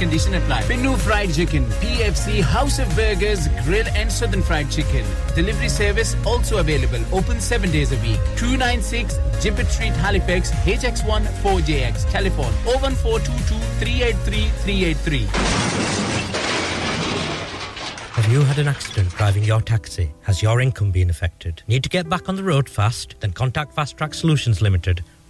condition apply. Pinu Fried Chicken, PFC, House of Burgers, Grill and Southern Fried Chicken. Delivery service also available. Open seven days a week. 296 Gibbet Street, Halifax, HX1 4JX. Telephone 01422 383 383. Have you had an accident driving your taxi? Has your income been affected? Need to get back on the road fast? Then contact Fast Track Solutions Limited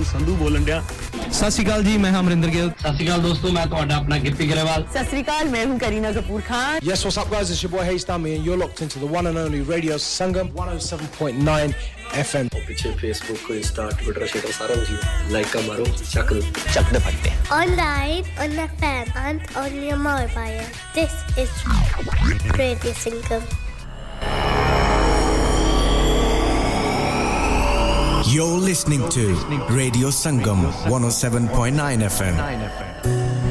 Sandhu ਬੋਲਣ ਡਿਆ ਸਤਿ ਸ਼੍ਰੀ ਅਕਾਲ ਜੀ ਮੈਂ ਹਾਂ ਅਮਰਿੰਦਰ ਗਿੱਲ ਸਤਿ ਸ਼੍ਰੀ ਅਕਾਲ ਦੋਸਤੋ ਮੈਂ ਤੁਹਾਡਾ ਆਪਣਾ ਗਿੱਪੀ ਗਰੇਵਾਲ सत श्री अकाल मैं हूँ Kareena Kapoor Khan Yes, what's up, guys? It's your boy Hayes Dummy, and you're locked into the one and only Radio Sangam 107.9 FM. पीछे फेसबुक इंस्टा ट्विटर शेटर सारा कुछ लाइक का मारो चक चक दे फटते Online, on FM, and on your mobile. This is Radio Singam. You're listening to Radio Sangam 107.9 FM.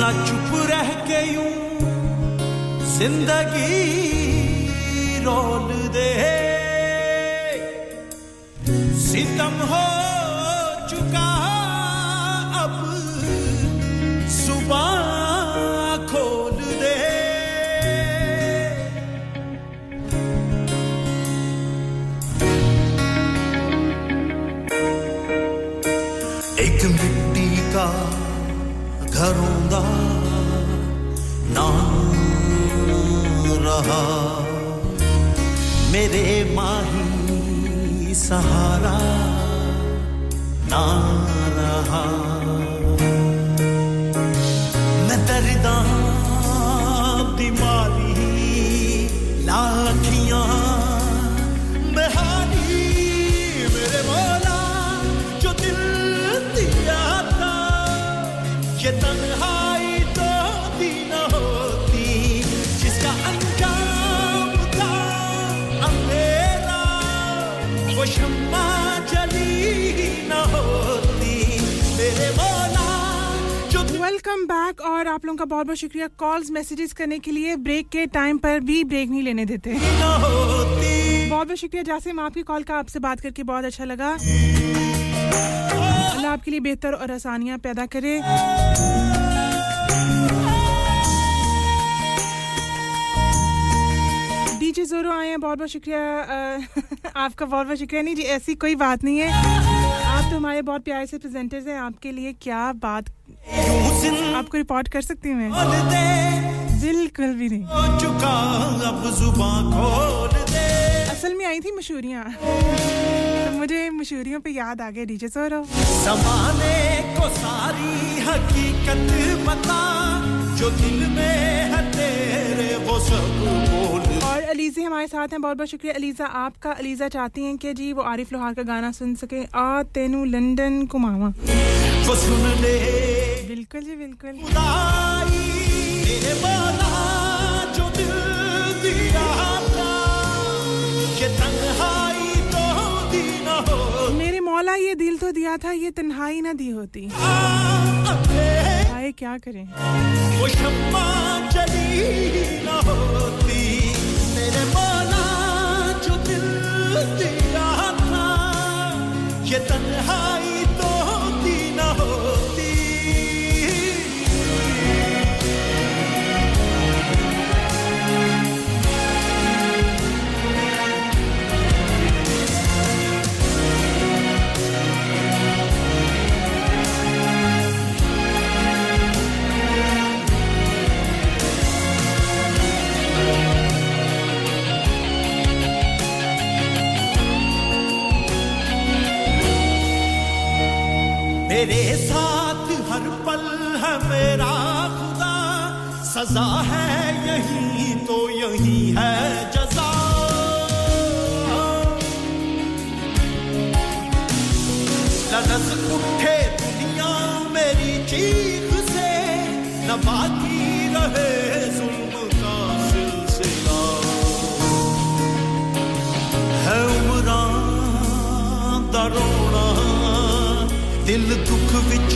ना चुप रह के यूं जिंदगी रोल दे सितम हो चुका अब सुबह रहा। मेरे माही सहारा ना रहा। मैं दर्दा बीमारी लाखियाँ बहारी मेरे मौला ये तन्हाई वेलकम और आप लोगों का बहुत बहुत शुक्रिया। कॉल्स मैसेजेस करने के लिए ब्रेक के टाइम पर भी ब्रेक नहीं लेने देते। बहुत बहुत शुक्रिया जासिम, आपकी कॉल का आपसे बात करके बहुत अच्छा लगा। अल्लाह आपके लिए बेहतर और आसानियाँ पैदा करे। डीजे जोरो आए हैं, बहुत बहुत शुक्रिया। आपका बहुत बहुत शुक्रिया। नहीं जी, ऐसी कोई बात नहीं है। आप तो हमारे बहुत प्यारे से प्रेजेंटर्स हैं। आपके लिए क्या बात आपको रिपोर्ट कर सकती हूँ मैं। बिल्कुल भी नहीं। असल में आई थी मशहूरियाँ। तो मुझे मशहूरियों पे याद आ गया डीजे जोरो जमाने को सारी हकीकत बता जो दिल में है तेरे वो सब और अलीज़ा हमारे साथ हैं। बहुत बहुत शुक्रिया अलीज़ा। आपका अलीज़ा चाहती हैं कि जी वो आरिफ लोहार का गाना सुन सके। आ तेनू लंदन कुमावा। वो सुन ले बिल्कुल जी बिल्कुल। मेरे मौला जो दिल दिया था ये तन्हाई तो दी न हो मेरे मौला ये दिल तो दिया था ये तन्हाई ना दी होती। आए क्या करें? वो शम्मा जली न होती। मेरे मौला जो दिल दिया था ये तन्हाई मेरे साथ हर पल है मेरा खुदा। सजा है यही तो यही है जजा। ललस उठे दुनिया मेरी चीख से, न बाकी रहे जुल्म का सिलसिला। है उमरान दा रोना ਦਿਲ ਦੁੱਖ ਵਿੱਚ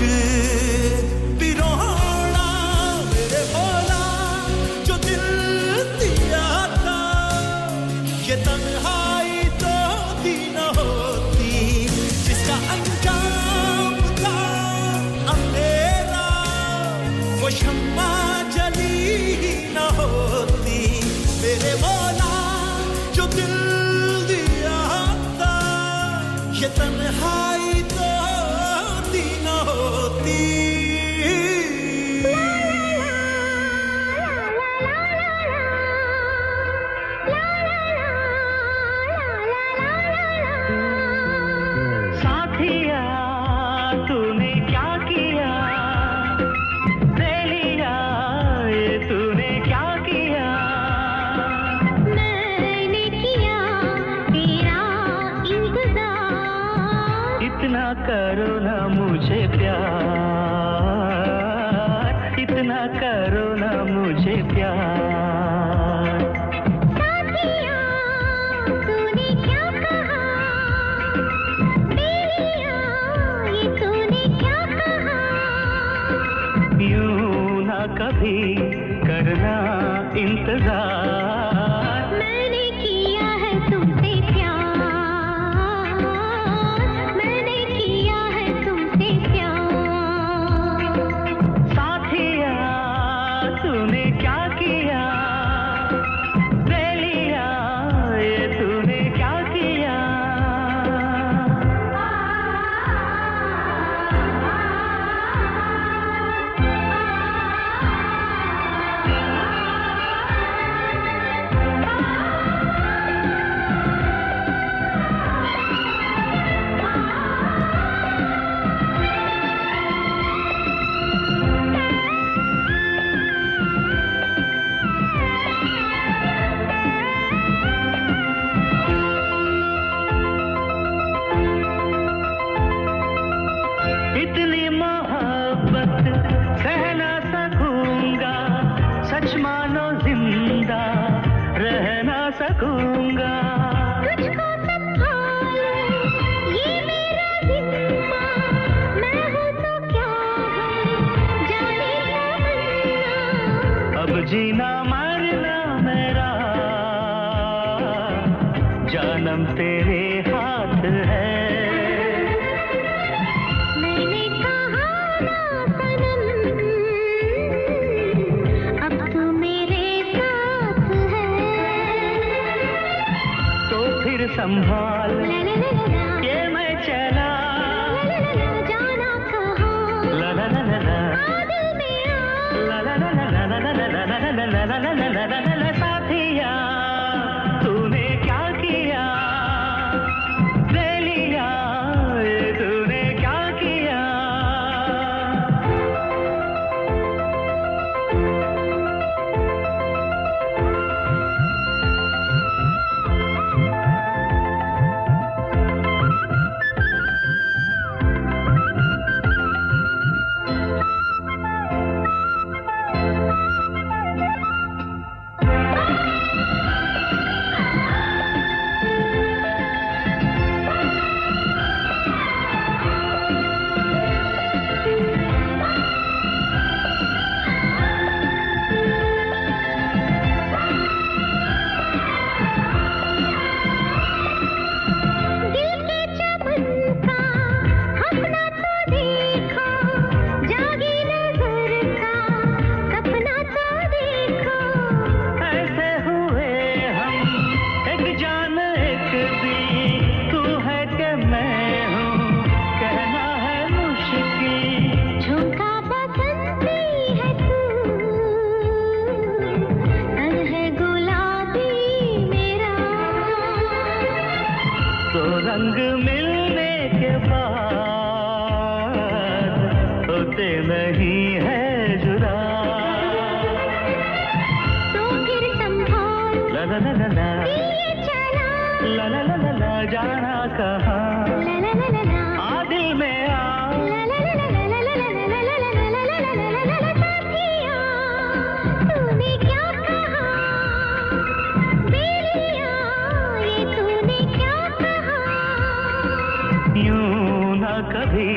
यूँ ना कभी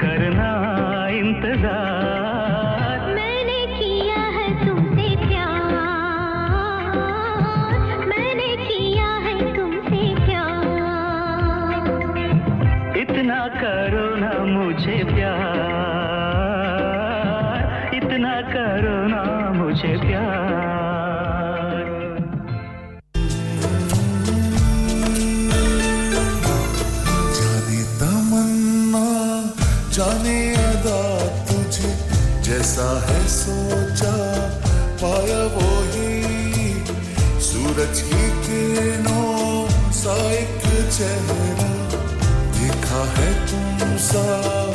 करना इंतज़ार। मैंने किया है तुमसे प्यार। मैंने किया है तुमसे प्यार। इतना करो ना मुझे प्यार। इतना करो ना मुझे प्यार। चेहरा देखा है तुम सा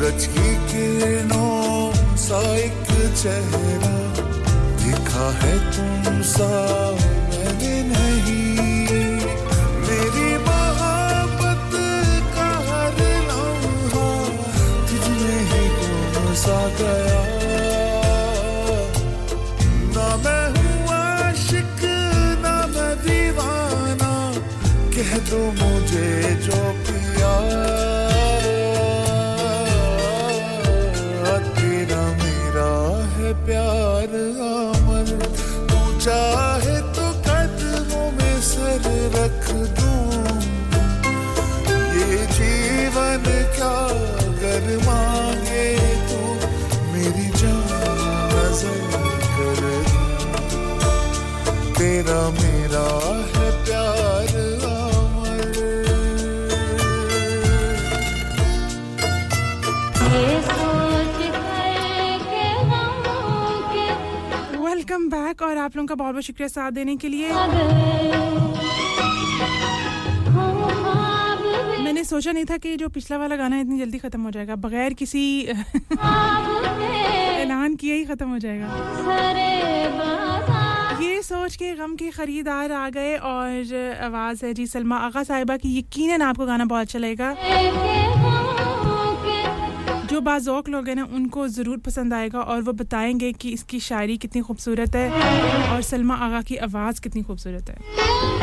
सूरज की किरणों सा एक चेहरा देखा है तुम सा मैंने नहीं। मेरी मोहब्बत का हर लम्हा तुझमें ही गुम सा गया। ना मैं हूँ आशिक, ना मैं दीवाना, कह दो मुझे जो चाहे तो कदमों में सर रख दूँ। ये जीवन क्या अगर मांगे तू मेरी जान नज़र कर तेरा मेरा आप लोगों का बहुत बहुत शुक्रिया साथ देने के लिए। मैंने सोचा नहीं था कि जो पिछला वाला गाना इतनी जल्दी खत्म हो जाएगा। बगैर किसी ऐलान किए ही खत्म हो जाएगा। ये सोच के गम के खरीदार आ गए और आवाज़ है जी सलमा आगा साहिबा की। यकीनन आपको गाना बहुत अच्छा लगेगा। जो लोग हैं ना, उनको ज़रूर पसंद आएगा और वो बताएँगे कि इसकी शायरी कितनी खूबसूरत है और सलमा आगा की आवाज़ कितनी खूबसूरत है।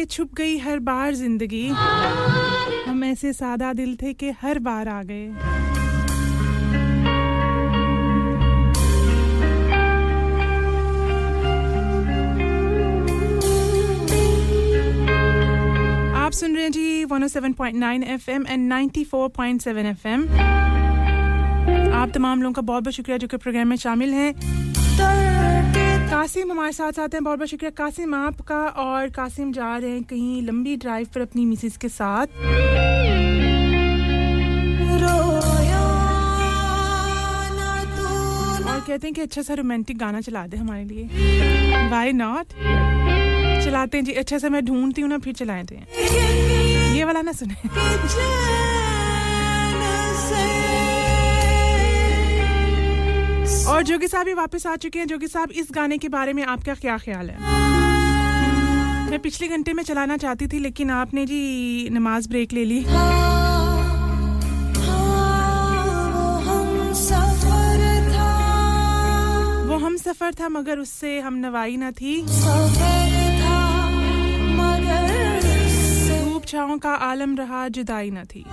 के छुप गई हर बार ज़िंदगी। हम ऐसे सादा दिल थे कि हर बार आ गए। आप सुन रहे हैं जी 107.9 एफएम एंड 94.7 एफएम आप तमाम लोगों का बहुत बहुत शुक्रिया जो कि प्रोग्राम में शामिल हैं। कासिम हमारे साथ साथ हैं। बहुत बहुत शुक्रिया। कासिम आपका और कासिम जा रहे हैं कहीं लंबी ड्राइव पर अपनी मिसेस के साथ। और कहते हैं कि अच्छा सा रोमांटिक गाना चला दे हमारे लिए। वाई नॉट चलाते हैं जी। अच्छा सा मैं ढूंढती हूँ ना फिर चलाए थे ये वाला ना सुने। और जोगी साहब भी वापस आ चुके हैं। जोगी साहब, इस गाने के बारे में आपका क्या ख्याल है? मैं पिछले घंटे में चलाना चाहती थी, लेकिन आपने जी नमाज़ ब्रेक ले ली। वो हम सफ़र था, मगर उससे हम नवाई ना थी। धूप छाओं का आलम रहा, जुदाई न थी।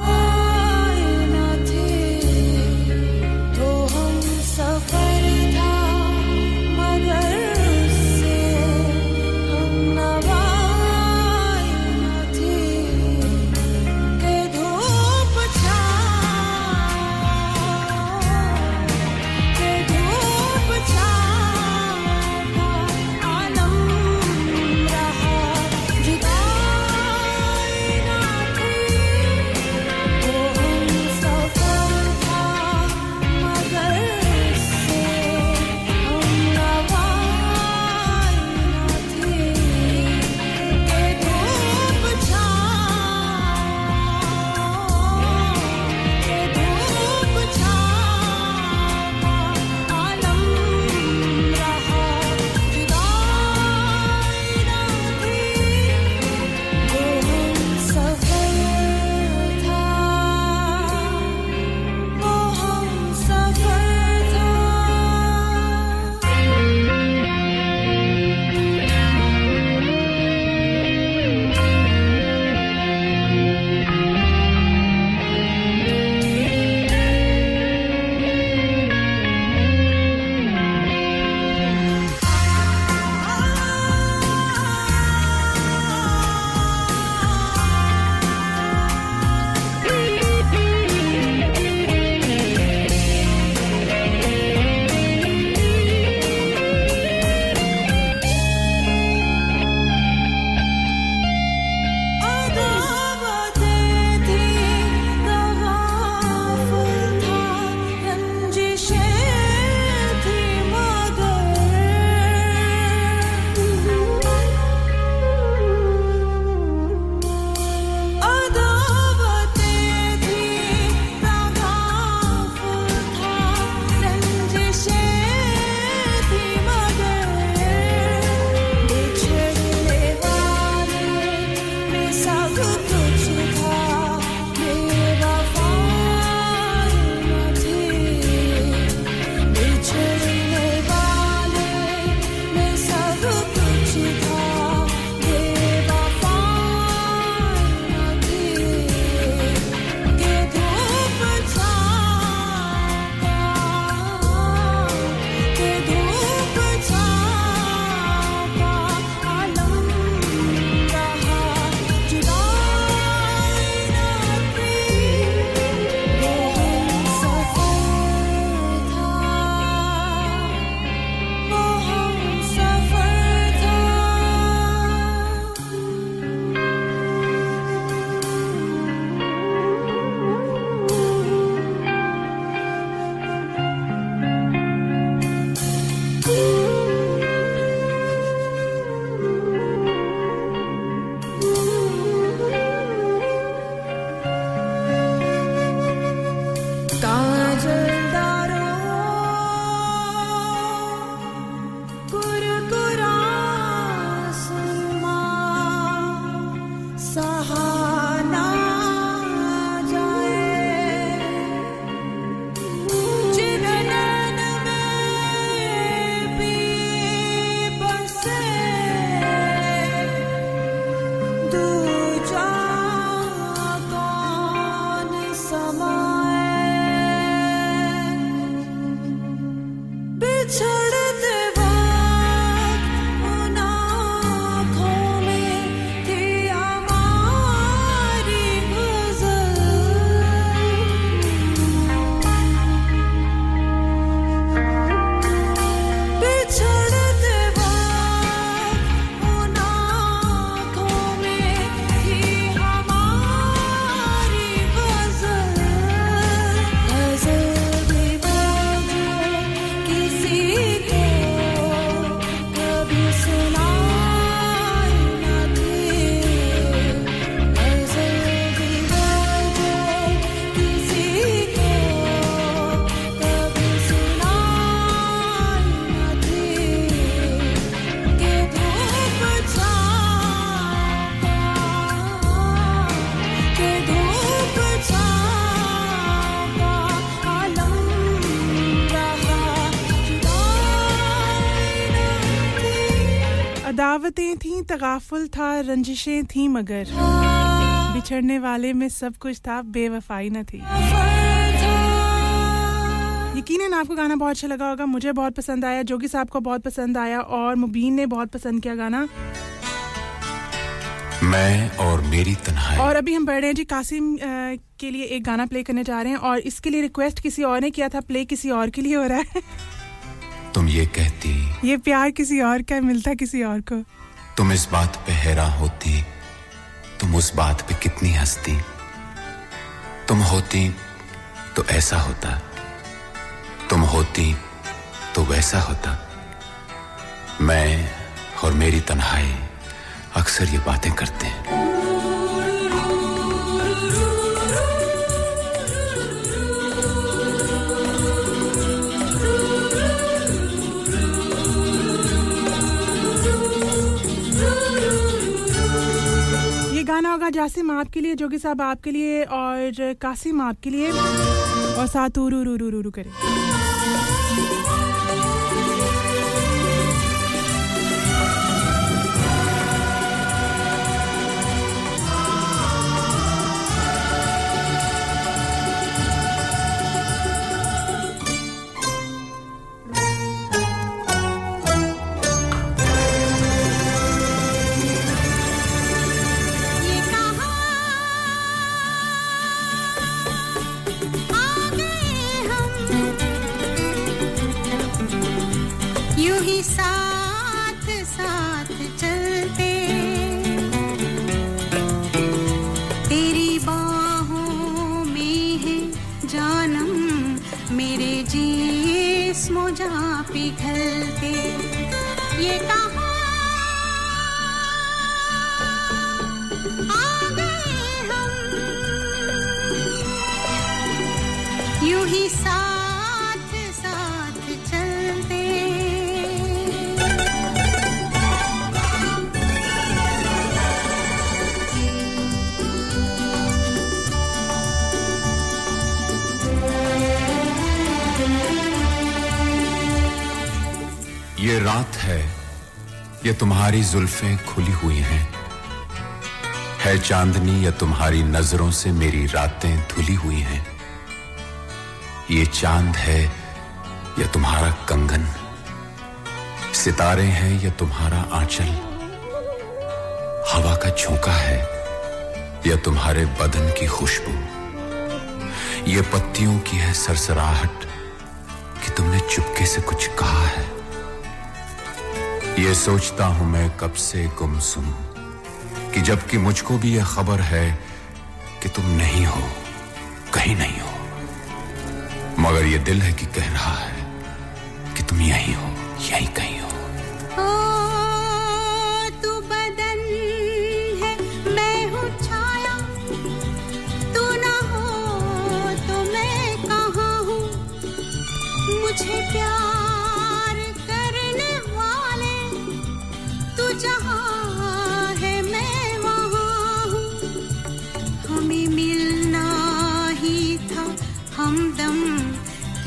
तगाफुल था रंजिशें थी मगर। बिछड़ने वाले में सब कुछ था बेवफाई न थी। यकीनन आपको गाना बहुत अच्छा लगा होगा मुझे बहुत पसंद आया जोगी साहब को बहुत पसंद आया और मुबीन ने बहुत पसंद किया गाना। मैं और मेरी तन्हाई। और अभी हम बढ़ रहे हैं जी कासिम अ, के लिए एक गाना प्ले करने जा रहे हैं और इसके लिए रिक्वेस्ट किसी और ने किया था प्ले किसी और के लिए हो रहा है। तुम ये कहती। ये प्यार किसी और का मिलता किसी और को। तुम इस बात पे हैरा होती, तुम उस बात पे कितनी हंसती। तुम होती तो ऐसा होता, तुम होती तो वैसा होता। मैं और मेरी तन्हाई अक्सर ये बातें करते हैं। गाना होगा जासिम आपके लिए, जोगी साहब आपके लिए और कासिम आपके लिए। और साथ रू रू रू रू रू करें। साथ साथ चलते। तेरी बाहों में है जानम मेरे जी जा पिघलते। ये कहाँ ये रात है, ये तुम्हारी जुल्फें खुली हुई हैं। है चांदनी, या तुम्हारी नज़रों से मेरी रातें धुली हुई हैं। ये चाँद है, या तुम्हारा कंगन। सितारे हैं, या तुम्हारा आंचल। हवा का झोंका है, या तुम्हारे बदन की खुशबू। ये पत्तियों की है सरसराहट कि तुमने चुपके से कुछ कहा है। ये सोचता हूँ मैं कब से गुमसुम कि जबकि मुझको भी यह खबर है कि तुम नहीं हो, कहीं नहीं हो। मगर ये दिल है कि कह रहा है कि तुम यहीं हो, यहीं कहीं हो। तू मुझे प्यार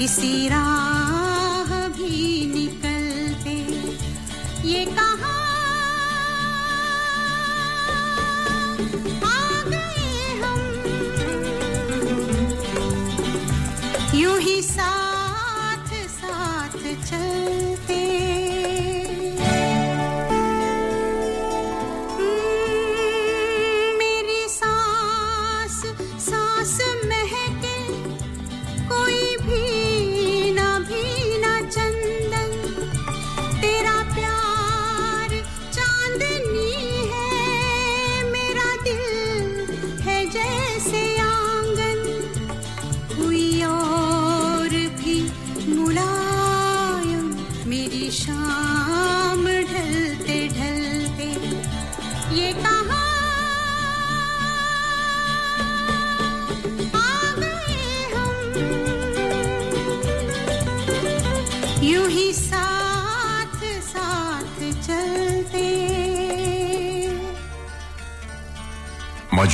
किसी राह भी निकलते। ये कहा यूँ ही साथ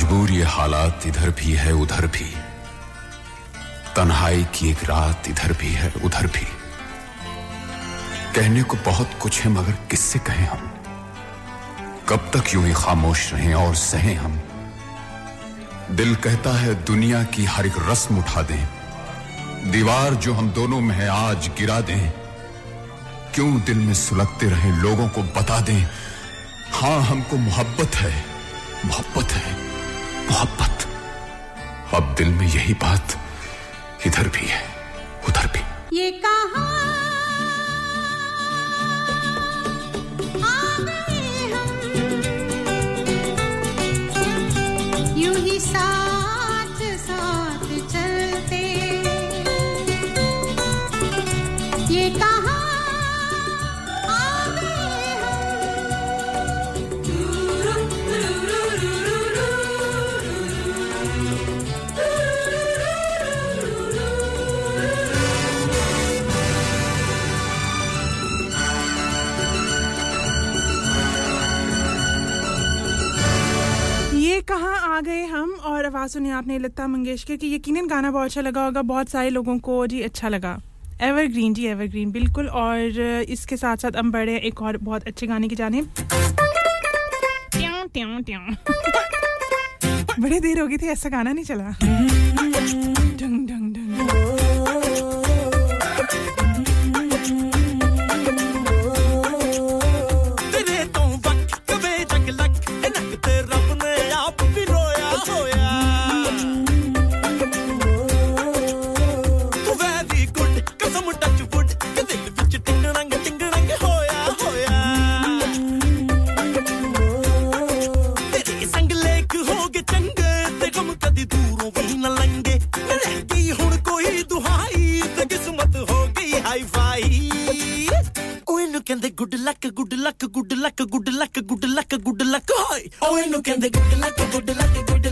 मजबूर ये हालात इधर भी है, उधर भी। तन्हाई की एक रात इधर भी है, उधर भी। कहने को बहुत कुछ है, मगर किससे कहें हम? कब तक यूँ ही खामोश रहें और सहें हम? दिल कहता है, दुनिया की हर एक रस्म उठा दें। दीवार जो हम दोनों में है, आज गिरा दें। क्यों दिल में सुलगते रहे, लोगों को बता दें हाँ हमको मोहब्बत है मोहब्बत है। मोहब्बत। अब दिल में यही बात इधर भी है उधर भी। ये कहा आ गए हम और आवाज़ सुनी आपने लता मंगेशकर की। यकीनन गाना बहुत अच्छा लगा होगा, बहुत सारे लोगों को जी अच्छा लगा। एवरग्रीन जी एवरग्रीन बिल्कुल। और इसके साथ साथ हम बढ़े एक और बहुत अच्छे गाने की जाने। बड़ी देर हो गई थी, ऐसा गाना नहीं चला। Good luck, good luck, good luck, hoy! Oh, ਇਹਨੂੰ ਕਹਿੰਦੇ good luck, good luck, good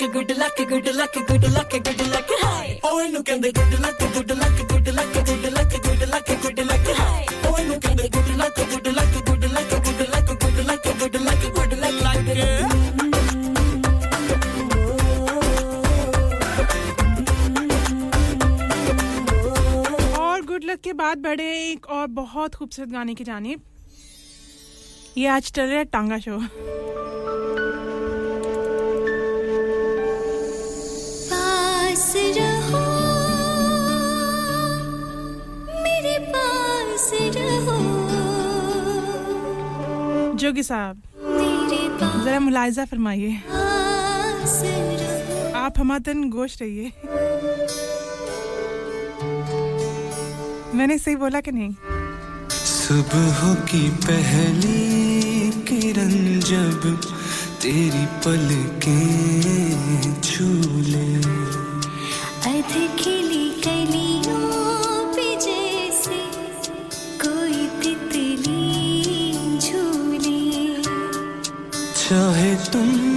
luck, good luck, good luck, good luck, good luck, hi. Oh, ਇਹਨੂੰ ਕਹਿੰਦੇ good luck, good luck, good luck, good luck, good luck, good luck, hi. Oh, ਇਹਨੂੰ ਕਹਿੰਦੇ good luck, good luck, good luck, good luck, good luck, good luck, good luck, good like it. Luck के बाद बढ़े एक और बहुत खूबसूरत गाने की जानी ये आज चल रहा है टांगा शो जोगी साहब। जरा मुलायजा फरमाइए। आप हमातन गोश रहिए। मैंने सही बोला कि नहीं? सुबह की पहली किरण जब तेरी पलकें छू ले। अध что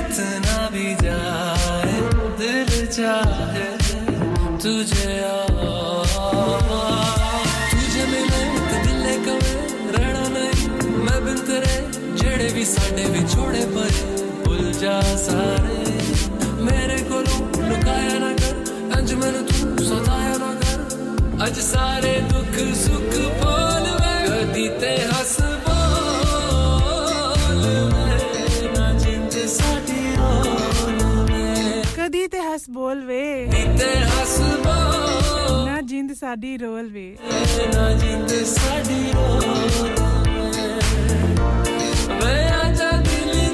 कितना भी जाए, दिल चाहे तुझे तुझे मिले तो ते दिले कवे रहना नहीं। मैं बिन तेरे जेड़े भी साडे भी छोड़े पर भूल जा सारे। मेरे को लुकाया ना कर, अंज मैनू तू सताया ना कर। अज सारे दुख सुख ਬੋਲ ਵੇ। ਨੀਤੇ ਹੱਸ ਬੋਲ ਨਾ ਜਿੰਦ ਸਾਡੀ ਰੋਲ ਵੇ। ਨਾ ਜਿੰਦ ਸਾਡੀ ਰੋਲ ਵੇ। ਵੇ ਆ ਜਾ ਦਿਲੀ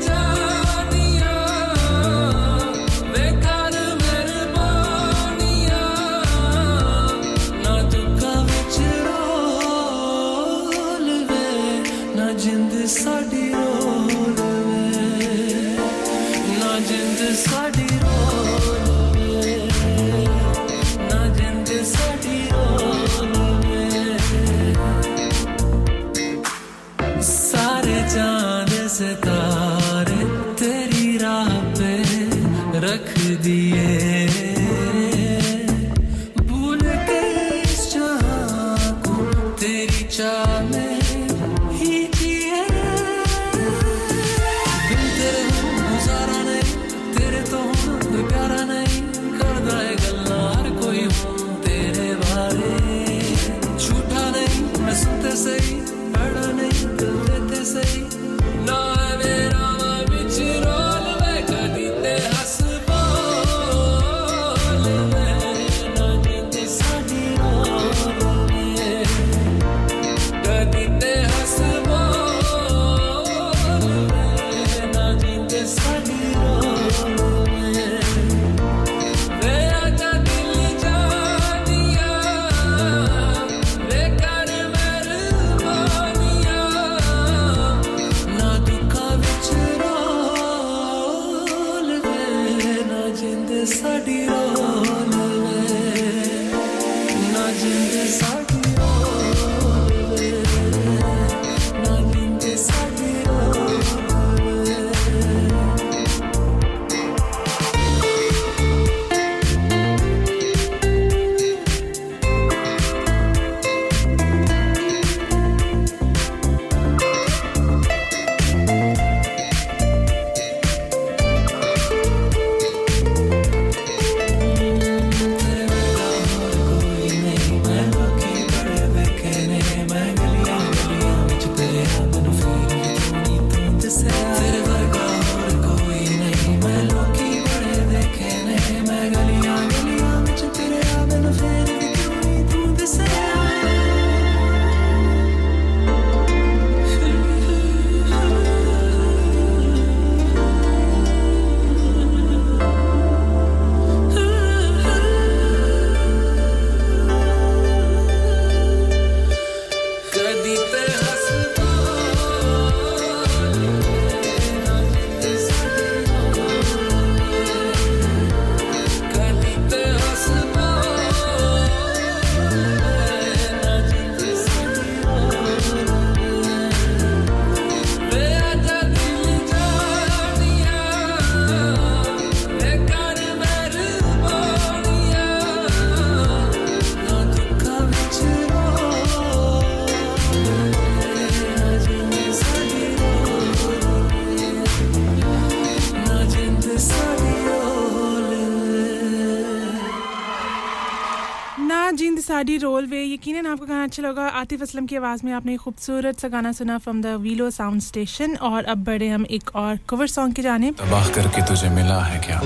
जिंद रोल वे यकीन आपको गाना अच्छा लगा। आतिफ असलम की आवाज़ में आपने एक खूबसूरत सा गाना सुना from the willow sound station और अब बढ़े हम एक और कवर सॉन्ग की जाने। तबाह करके तुझे मिला है क्या?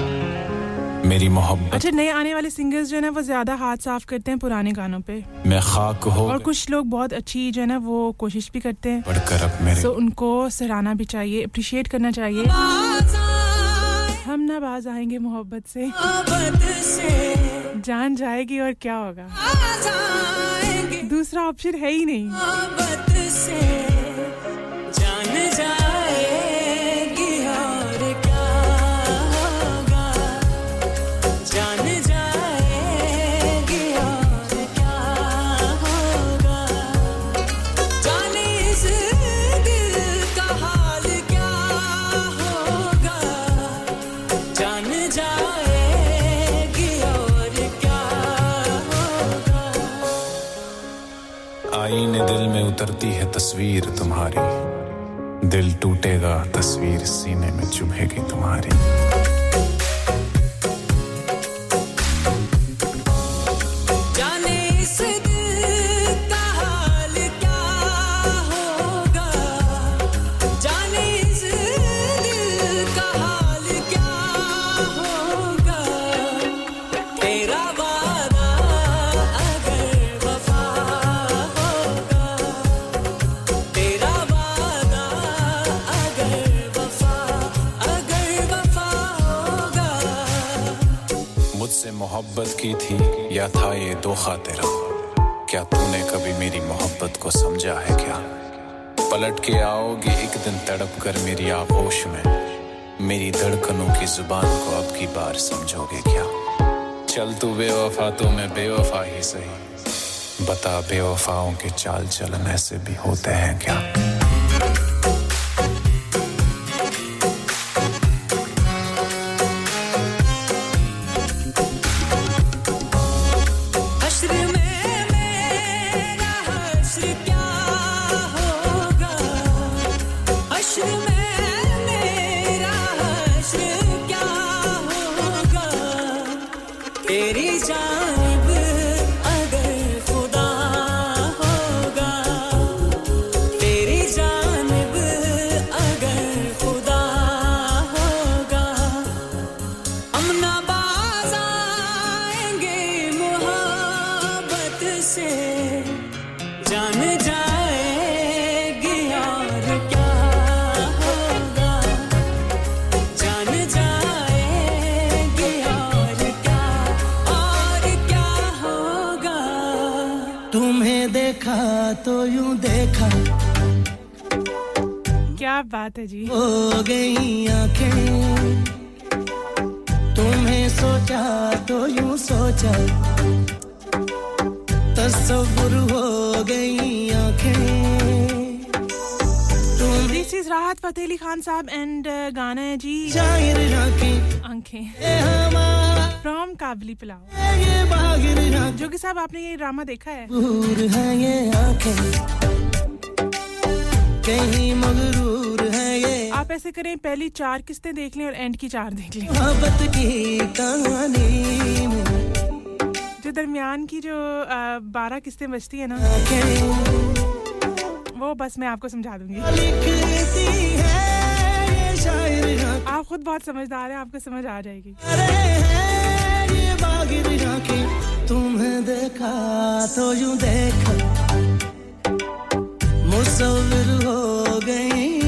मेरी मोहब्बत। अच्छा नए आने वाले सिंगर्स जो है ना वो ज़्यादा हाथ साफ़ करते हैं पुराने गानों पे। मैं खाक हो और कुछ लोग बहुत अच्छी जो है ना वो कोशिश भी करते हैं। बढ़कर अब मेरे सो उनको सराहना भी चाहिए अप्रिशिएट करना चाहिए। हम ना बाज आएँगे मोहब्बत से। जान जाएगी और क्या होगा? दूसरा ऑप्शन है ही नहीं। में उतरती है तस्वीर तुम्हारी। दिल टूटेगा तस्वीर सीने में चुभेगी तुम्हारी। मोहब्बत की थी? या था ये धोखा तेरा? क्या तूने कभी मेरी मोहब्बत को समझा है क्या? पलट के आओगी एक दिन तड़प कर मेरी आगोश में। मेरी धड़कनों की ज़ुबान को अब की बार समझोगे क्या? चल तू बेवफा तो मैं बेवफा ही सही। बता बेवफाओं के चाल चलन ऐसे भी होते हैं क्या? बात है जी। हो गई आँखें तुम्हें सोचा तो यूँ सोचा। तस्वुर हो गई आँखें। दिस इज़ राहत फतेह अली खान साहब एंड गाना है जी। आँखें। फ्रॉम काबली पुलाव जोगी साहब आपने ये ड्रामा देखा है? दूर है ये आँखें। कहीं मगरूर आप ऐसे करें पहली चार किस्तें देख लें और एंड की चार देख लें। जो दरमियान की जो बारह किस्तें बचती है ना वो बस मैं आपको समझा दूँगी। आप खुद बहुत समझदार हैं आपको समझ आ जाएगी। तुम्हें देखा तो यूँ देखा। मुसविर हो गई।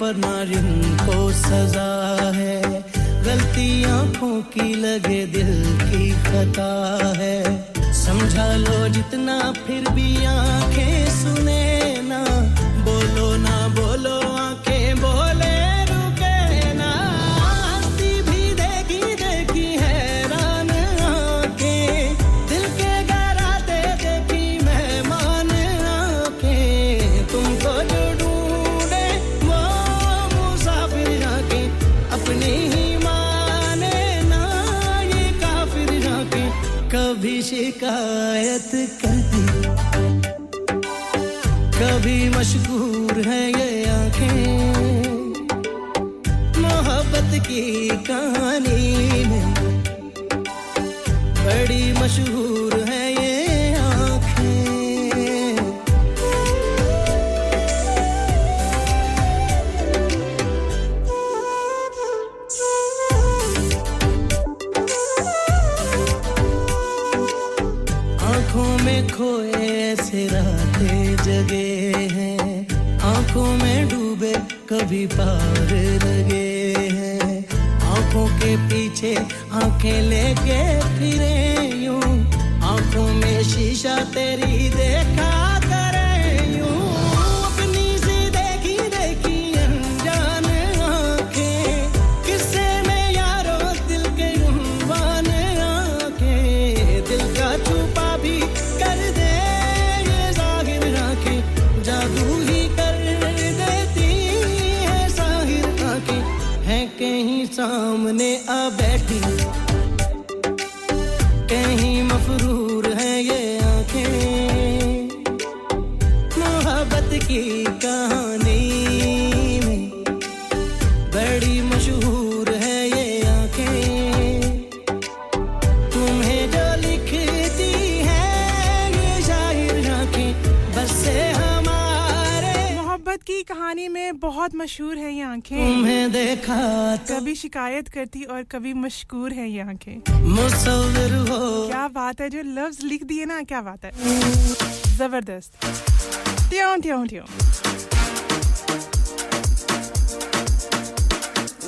पर नारिन को सजा है। गलती आँखों की लगे दिल की खता है। समझा लो जितना फिर भी आँखें सुने ना। बोलो ना, बोलो। मशहूर है ये आँखें। मोहब्बत की कहानी में बड़ी मशहूर कभी पार लगे हैं। आँखों के पीछे आँखें लेके फिरे यूँ। आँखों में शीशा तेरी देखा बहुत मशहूर है ये आँखें। तुम्हें देखा तो कभी शिकायत करती और कभी मशकूर है ये आँखें। क्या बात है जो लफ्ज लिख दिए ना क्या बात है। ज़बरदस्त। ट्यों ट्यों ट्यों।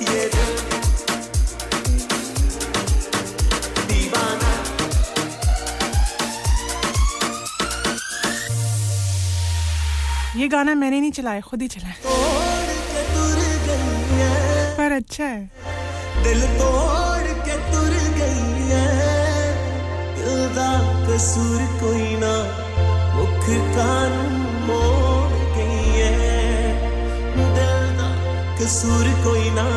ये ये गाना मैंने नहीं चलाया खुद ही चलाया। अच्छा है। दिल तोड़ के तुर गई है। दिल दा कसूर कोई ना, मुख कानून मोड़ गई है। दिल दा कसूर कोई ना।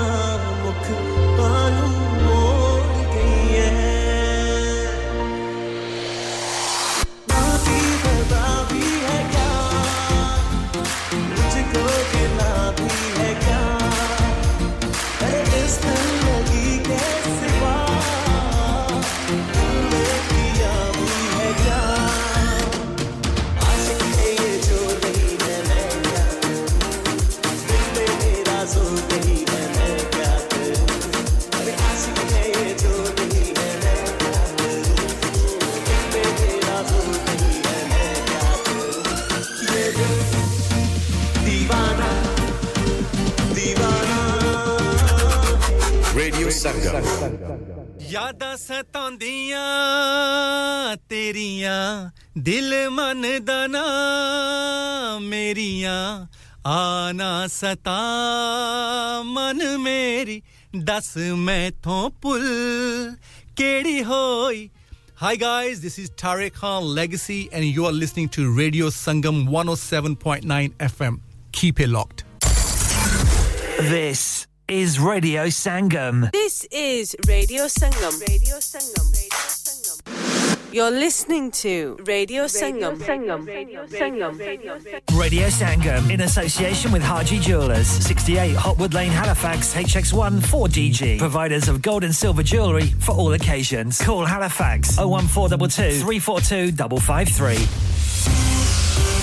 Radio Sangam. ਯਾਦਾਂ ਸਤਾਉਂਦੀਆਂ ਤੇਰੀਆਂ ਦਿਲ ਮਨ ਦਾ ਨਾ ਮੇਰੀਆਂ ਆ ਨਾ ਸਤਾ ਮਨ ਮੇਰੀ ਦੱਸ ਮੈਥੋਂ ਭੁੱਲ ਕਿਹੜੀ ਹੋਈ Hi guys, this is Tariq Khan Legacy and you are listening to Radio Sangam 107.9 FM. Keep it locked. This is Radio Sangam. This is Radio Sangam. Radio Sangam. Radio Sangam. You're listening to Radio Sangam. Sangam. Radio Sangam. Radio Sangam in association with Haji Jewelers, 68 Hotwood Lane, Halifax, HX1 4DG. Providers of gold and silver jewellery for all occasions. Call Halifax 01422 342 553.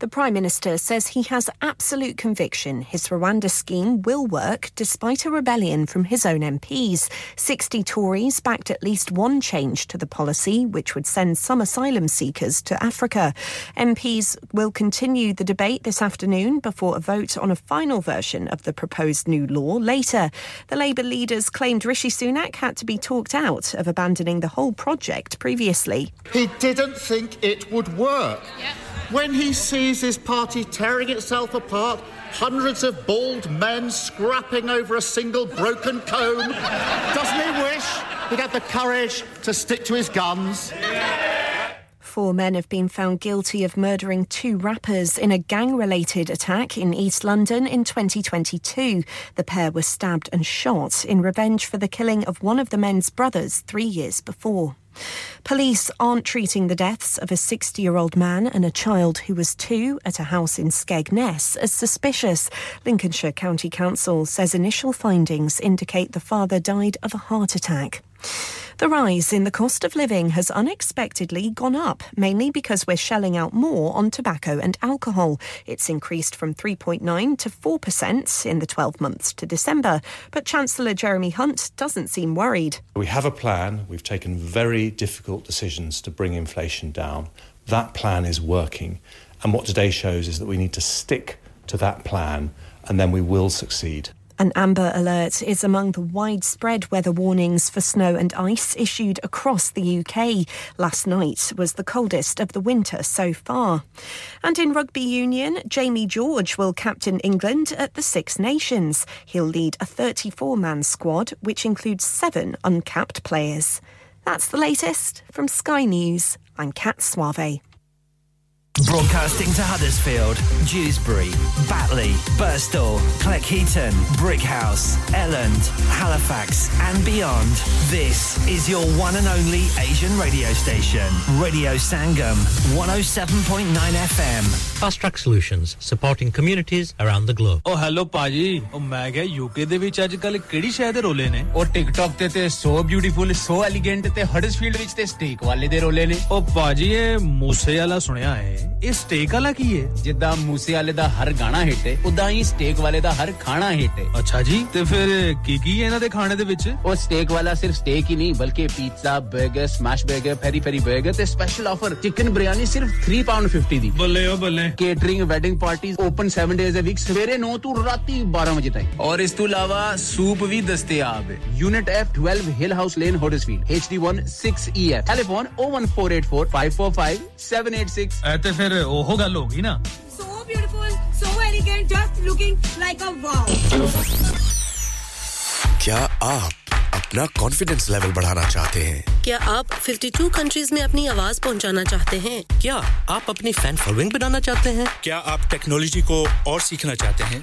The Prime Minister says he has absolute conviction his Rwanda scheme will work despite a rebellion from his own MPs. 60 Tories backed at least one change to the policy, which would send some asylum seekers to Africa. MPs will continue the debate this afternoon before a vote on a final version of the proposed new law later. The Labour leaders claimed Rishi Sunak had to be talked out of abandoning the whole project previously. He didn't think it would work. When he sees his party tearing itself apart, hundreds of bald men scrapping over a single broken comb, doesn't he wish he'd had the courage to stick to his guns? Four men have been found guilty of murdering two rappers in a gang related attack in East London in 2022. The pair were stabbed and shot in revenge for the killing of one of the men's brothers three years before. Police aren't treating the deaths of a 60 year old man and a child who was two at a house in Skegness as suspicious. Lincolnshire County Council says initial findings indicate the father died of a heart attack. The rise in the cost of living has unexpectedly gone up, mainly because we're shelling out more on tobacco and alcohol. It's increased from 3.9 to 4% in the 12 months to December. But Chancellor Jeremy Hunt doesn't seem worried. We have a plan. We've taken very difficult decisions to bring inflation down. That plan is working. And what today shows is that we need to stick to that plan and then we will succeed. An amber alert is among the widespread weather warnings for snow and ice issued across the UK. Last night was the coldest of the winter so far. And in rugby union, Jamie George will captain England at the Six Nations. He'll lead a 34 man squad, which includes seven uncapped players. That's the latest from Sky News. I'm Kat Suave. Broadcasting to Huddersfield, Dewsbury, Batley, Burstall, Cleckheaton, Brickhouse, Elland, Halifax, and beyond. This is your one and only Asian radio station, Radio Sangam, 107.9 FM. Fast Track Solutions, supporting communities around the globe. O hello ਭਾਜੀ ਉਹ ਮੈਂ ਕਿਹਾ UK ਦੇ ਵਿੱਚ ਅੱਜ ਕੱਲ ਕਿਹੜੀ ਸ਼ਹਿਰ ਦੇ ਰੋਲੇ ਨੇ ਉਹ ਟਿਕਟੌਕ ਤੇ ਤੇ ਸੋ ਬਿਊਟੀਫੁਲ ਸੋ ਐਲੀਗੈਂਟ ਤੇ ਹਡਸਫੀਲਡ ਵਿੱਚ ਤੇ ਸਟੇਕ ਵਾਲੇ ਦੇ ਰੋਲੇ ਨੇ ਉਹ ਭਾਜੀ ਇਹ ਮੂਸੇ ਵਾਲਾ ਸੁਣਿਆ ਹੈ ਇਹ ਸਟੇਕ ਵਾਲਾ ਕੀ ਹੈ? ਜਿੱਦਾਂ ਮੂਸੇ ਵਾਲੇ ਦਾ ਹਰ ਗਾਣਾ ਹਿੱਟ ਹੈ ਉਦਾਂ ਹੀ ਸਟੇਕ ਵਾਲੇ ਦਾ ਹਰ ਖਾਣਾ ਹਿੱਟ ਹੈ। ਅੱਛਾ ਜੀ ਤੇ ਫਿਰ ਕੀ ਕੀ ਹੈ ਇਹਨਾਂ ਦੇ ਖਾਣੇ ਦੇ ਵਿੱਚ? ਉਹ ਸਟੇਕ ਵਾਲਾ ਸਿਰਫ ਸਟੇਕ ਹੀ ਨਹੀਂ ਬਲਕਿ ਪੀਜ਼ਾ 버ਗਰ ਸਮੈਸ਼ 버ਗਰ ਪੈਰੀ ਪੈਰੀ 버ਗਰ ਤੇ ਸਪੈਸ਼ਲ ਆਫਰ ਚਿਕਨ ਬਿਰਿਆਨੀ ਸਿਰਫ 3 ਪਾਉਂਡ 50 ਦੀ। ਬੱਲੇ ਓ ਬੱਲੇ। Catering wedding party open 7 days a week ਸਵੇਰੇ 9 ਤੋਂ ਰਾਤੀ 12 ਵਜੇ ਤੱਕ ਔਰ ਇਸ ਤੋਂ ਇਲਾਵਾ ਸੂਪ ਵੀ ਦਸਤਿਆਬ ਹੈ। Unit F 12 Hill House Lane Huddersfield HD1 6EF telephone 01484545786 तो फिर होगा लोग ही ना। So beautiful so elegant just looking like a wow क्या आप अपना कॉन्फिडेंस लेवल बढ़ाना चाहते हैं? क्या आप 52 कंट्रीज़ में अपनी आवाज़ पहुंचाना चाहते हैं? क्या आप अपनी फ़ैन फॉलोइंग बनाना चाहते हैं? क्या आप टेक्नोलॉजी को और सीखना चाहते हैं?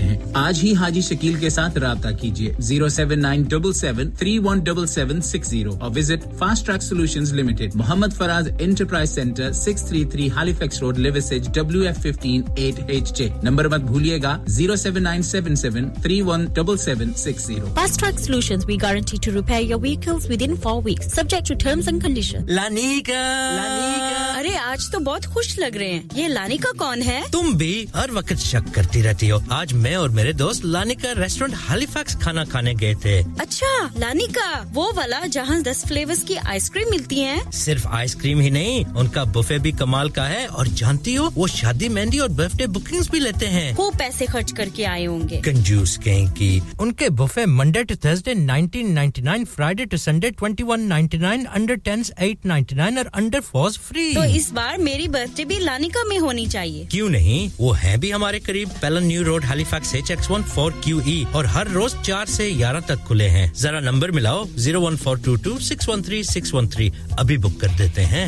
आज ही हाजी शकील के साथ रहा कीजिए। Zero seven nine double seven three one double seven six zero और visit Fast Track Solution Limited. Mohammed Faraz Enterprise Centre six three three Halifax Road Liversedge W F fifteen eight H J. Number मत भूलिएगा zero seven nine seven seven three one double seven six zero. Fast Track Solutions, we guarantee to repair your vehicles within four weeks, subject to terms and conditions. लानिका लानिका अरे आज तो बहुत खुश लग रहे हैं। ये लानिका कौन है? तुम भी हर वक्त शक करती रहती हो। आज मैं और मेरे दोस्त लानिका रेस्टोरेंट हालीफैक्स खाना खाने गए थे। अच्छा लानिका वो वाला जहाँ दस फ्लेवर्स की आइसक्रीम मिलती है। सिर्फ़ आइसक्रीम ही नहीं उनका बुफे भी कमाल का है और जानती हो वो शादी मेहंदी और बर्थडे बुकिंग्स भी लेते हैं। खूब पैसे खर्च करके आए होंगे। कंजूस कहीं की उनके buffet Monday to Thursday 1999 Friday to Sunday 2199 under 10s 899 और अंडर 4s फ्री तो इस बार मेरी बर्थडे भी लानिका में होनी चाहिए। क्यों नहीं? वो है भी हमारे करीब Pellon New Road Halifax H X one four Q E और हर रोज चार से ग्यारह तक खुले हैं। जरा नंबर मिलाओ zero one four two two six one three six one three अभी बुक कर देते हैं।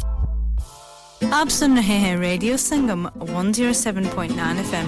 आप सुन रहे हैं radio Sangam 107.9 FM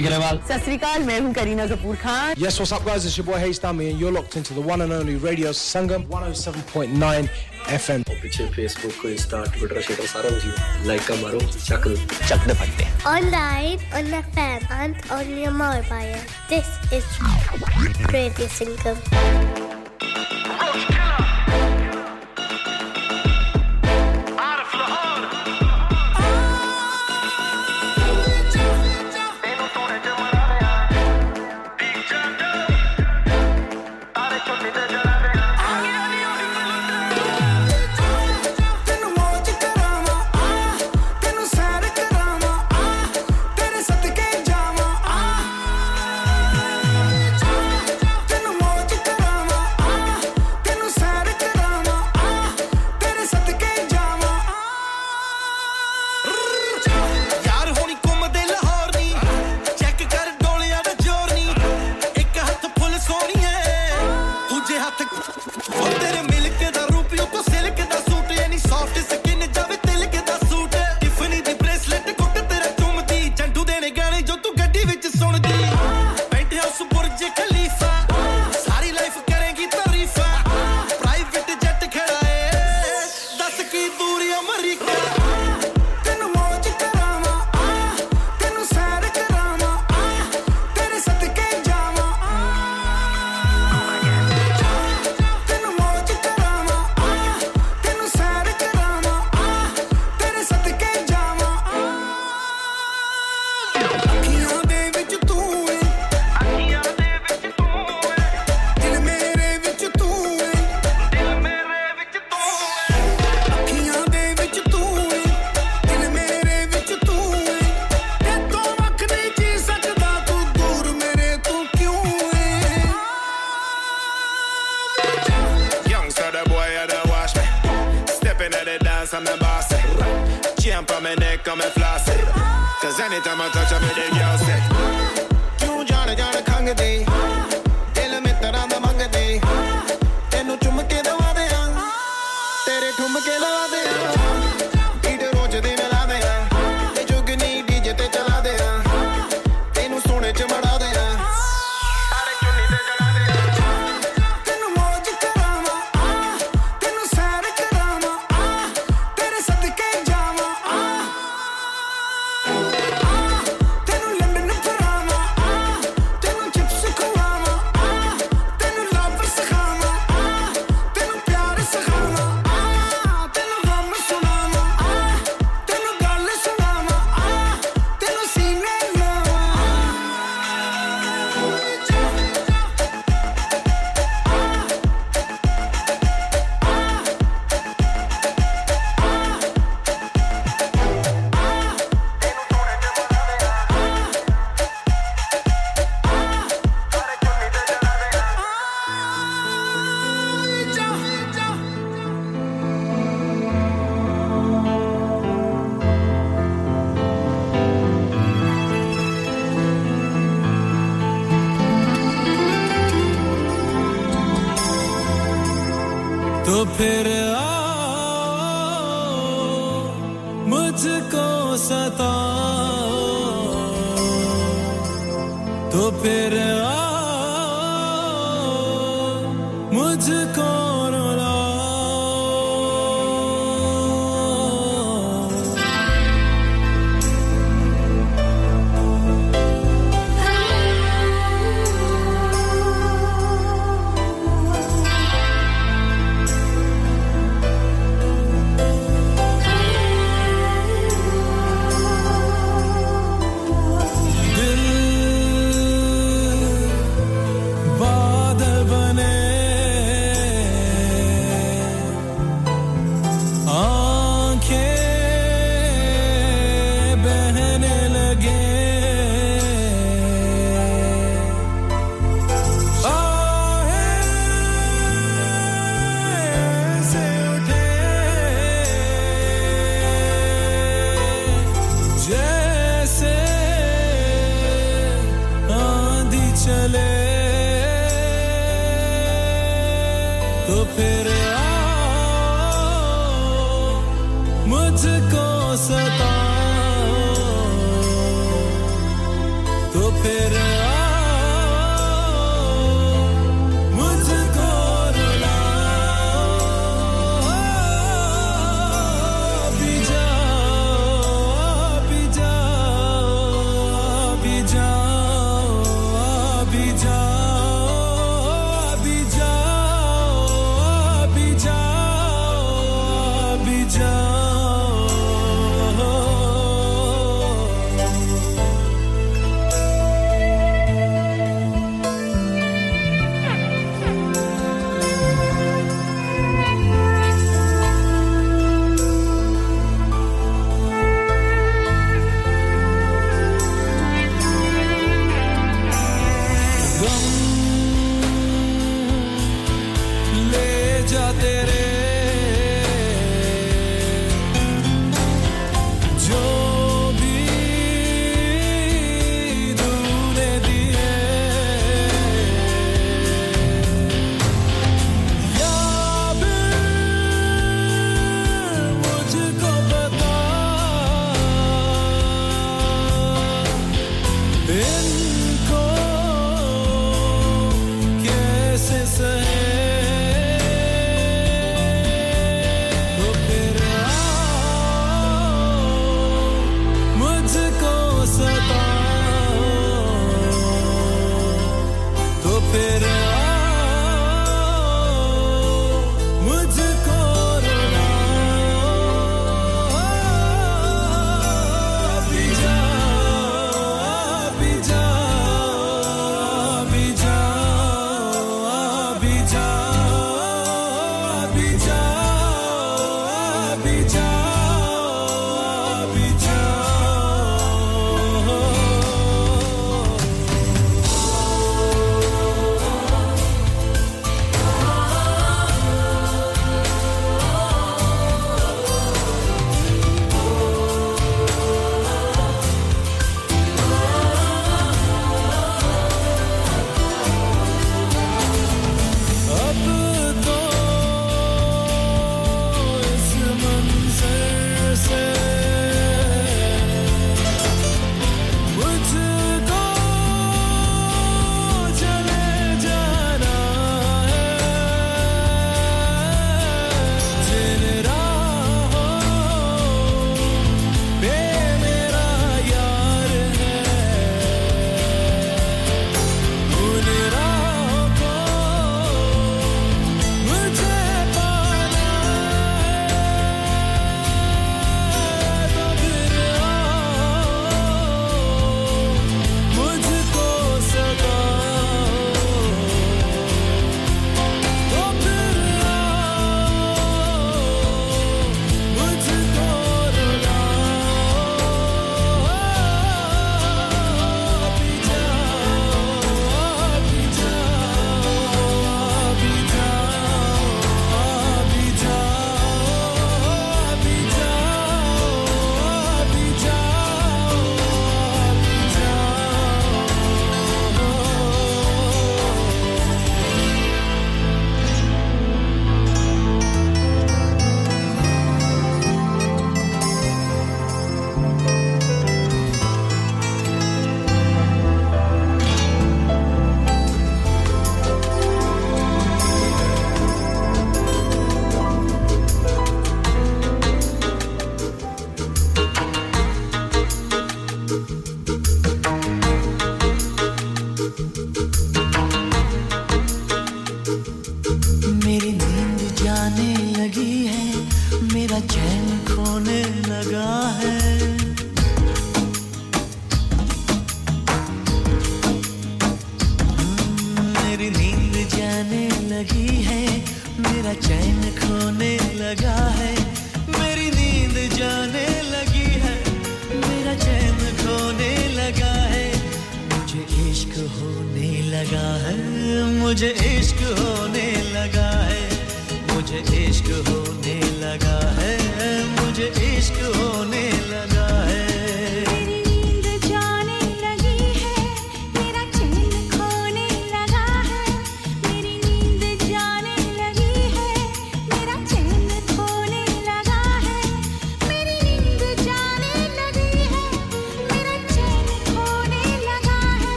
Hardik Grewal. Satsrikal, मैं हूँ Kareena Kapoor Khan. Yes, what's up guys? It's your boy Hayes Dami and you're locked into the one and only Radio Sangam 107.9 FM. और पीछे Facebook को Insta, Twitter, Twitter सारा कुछ लाइक का मारो, चक चक दे फटते. Online, on the fan, and on your mobile. This is Radio Sangam. me bossy. Chain on my neck, I'm a flossy. Cause anytime I touch, I make the girl sick. क्यों जाने जाने खंग दे दिल में तरह दा मंग दे तेनू चुम के दवा दे तेरे ठुम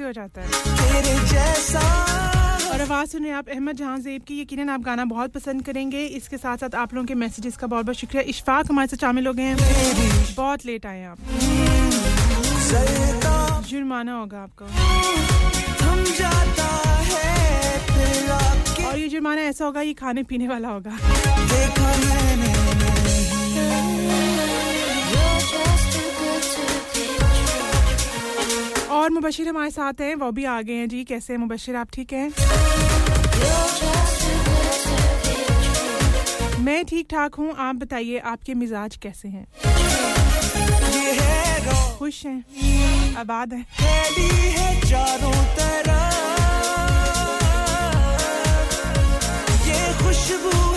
सेक्सी हो जाता है। और आवाज़ सुन रहे आप अहमद जहाँ जेब की यकीन आप गाना बहुत पसंद करेंगे। इसके साथ साथ आप लोगों के मैसेजेस का बहुत बहुत शुक्रिया। इशफाक हमारे साथ शामिल हो गए हैं। बहुत लेट आए आप। जुर्माना होगा आपको। और ये जुर्माना ऐसा होगा ये खाने पीने वाला होगा। और मुबशिर हमारे साथ हैं, वो भी आ गए हैं। जी, कैसे मुबशिर? आप ठीक हैं? मैं ठीक ठाक हूँ। आप बताइए, आपके मिजाज कैसे हैं? खुश हैं? आबाद हैं? है खुशबू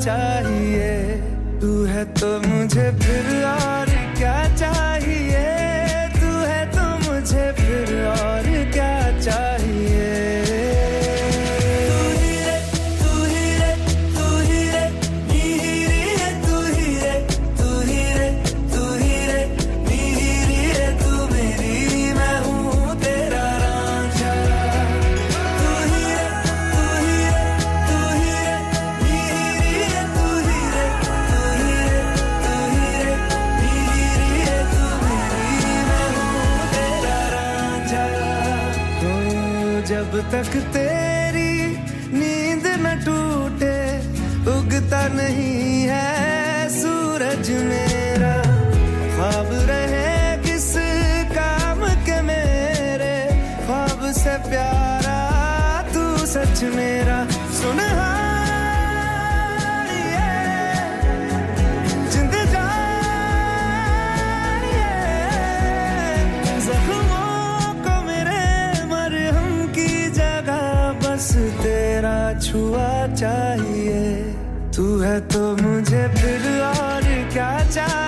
चाहिए? तू है तो मुझे फिर और क्या चाहिए? है तो मुझे फिर और क्या चाहिए?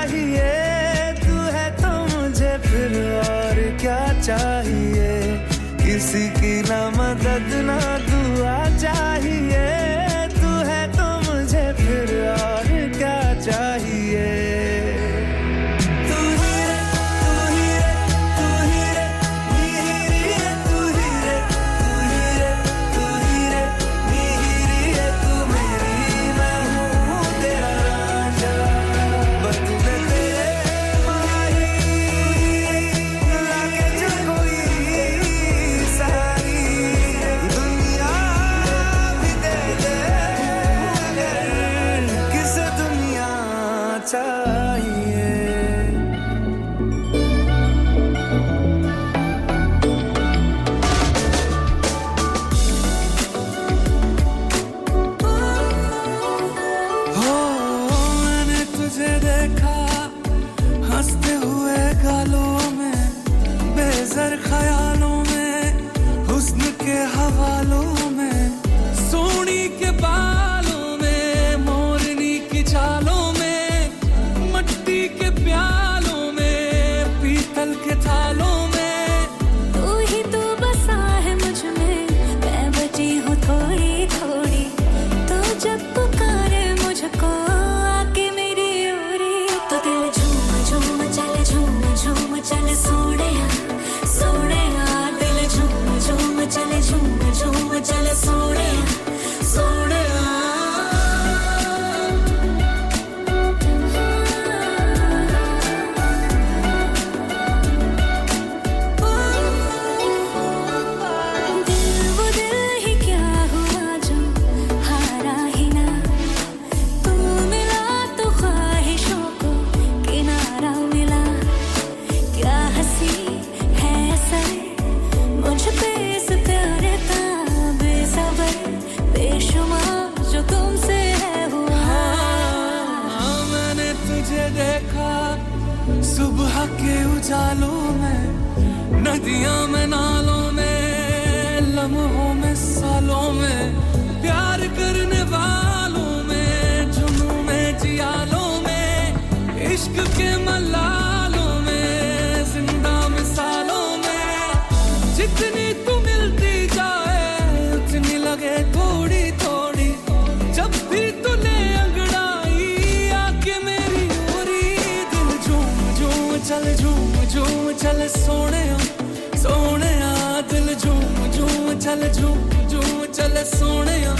चल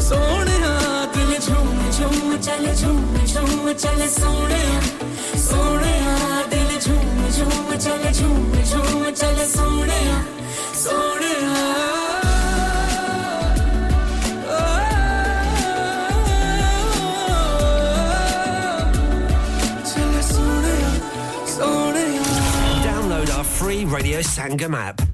सोने सोने दिल झूम झूम चल झूम झूम चल सोने सोने दिल झूम झूम चल झूम झूम चल सोने सोने चल सोने सोने Download our free Radio Sangam app.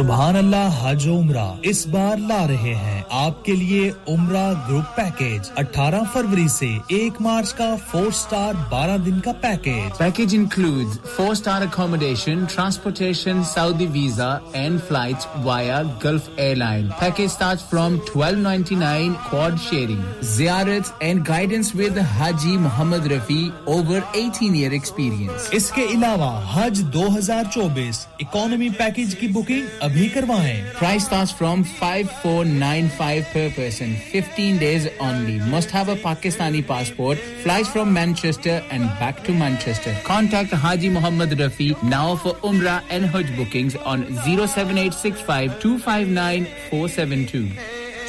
सुबहान अल्लाह हज उम्रा। इस बार ला रहे हैं आपके लिए उमरा ग्रुप पैकेज। 18 फरवरी से 1 मार्च का फोर स्टार 12 दिन का package. Package includes four star accommodation transportation Saudi visa and flight via Gulf airline package start from 1299 quad sharing जियारत and guidance with Haji Mohammed Rafi over 18 year experience इसके अलावा हज 2024 economy package की booking अभी करवाएं Price starts from 5495 per person, 15 days only. Must have a Pakistani passport. Flights from Manchester and back to Manchester. Contact Haji Muhammad Rafi now for Umrah and Hajj bookings on 07865 259 472.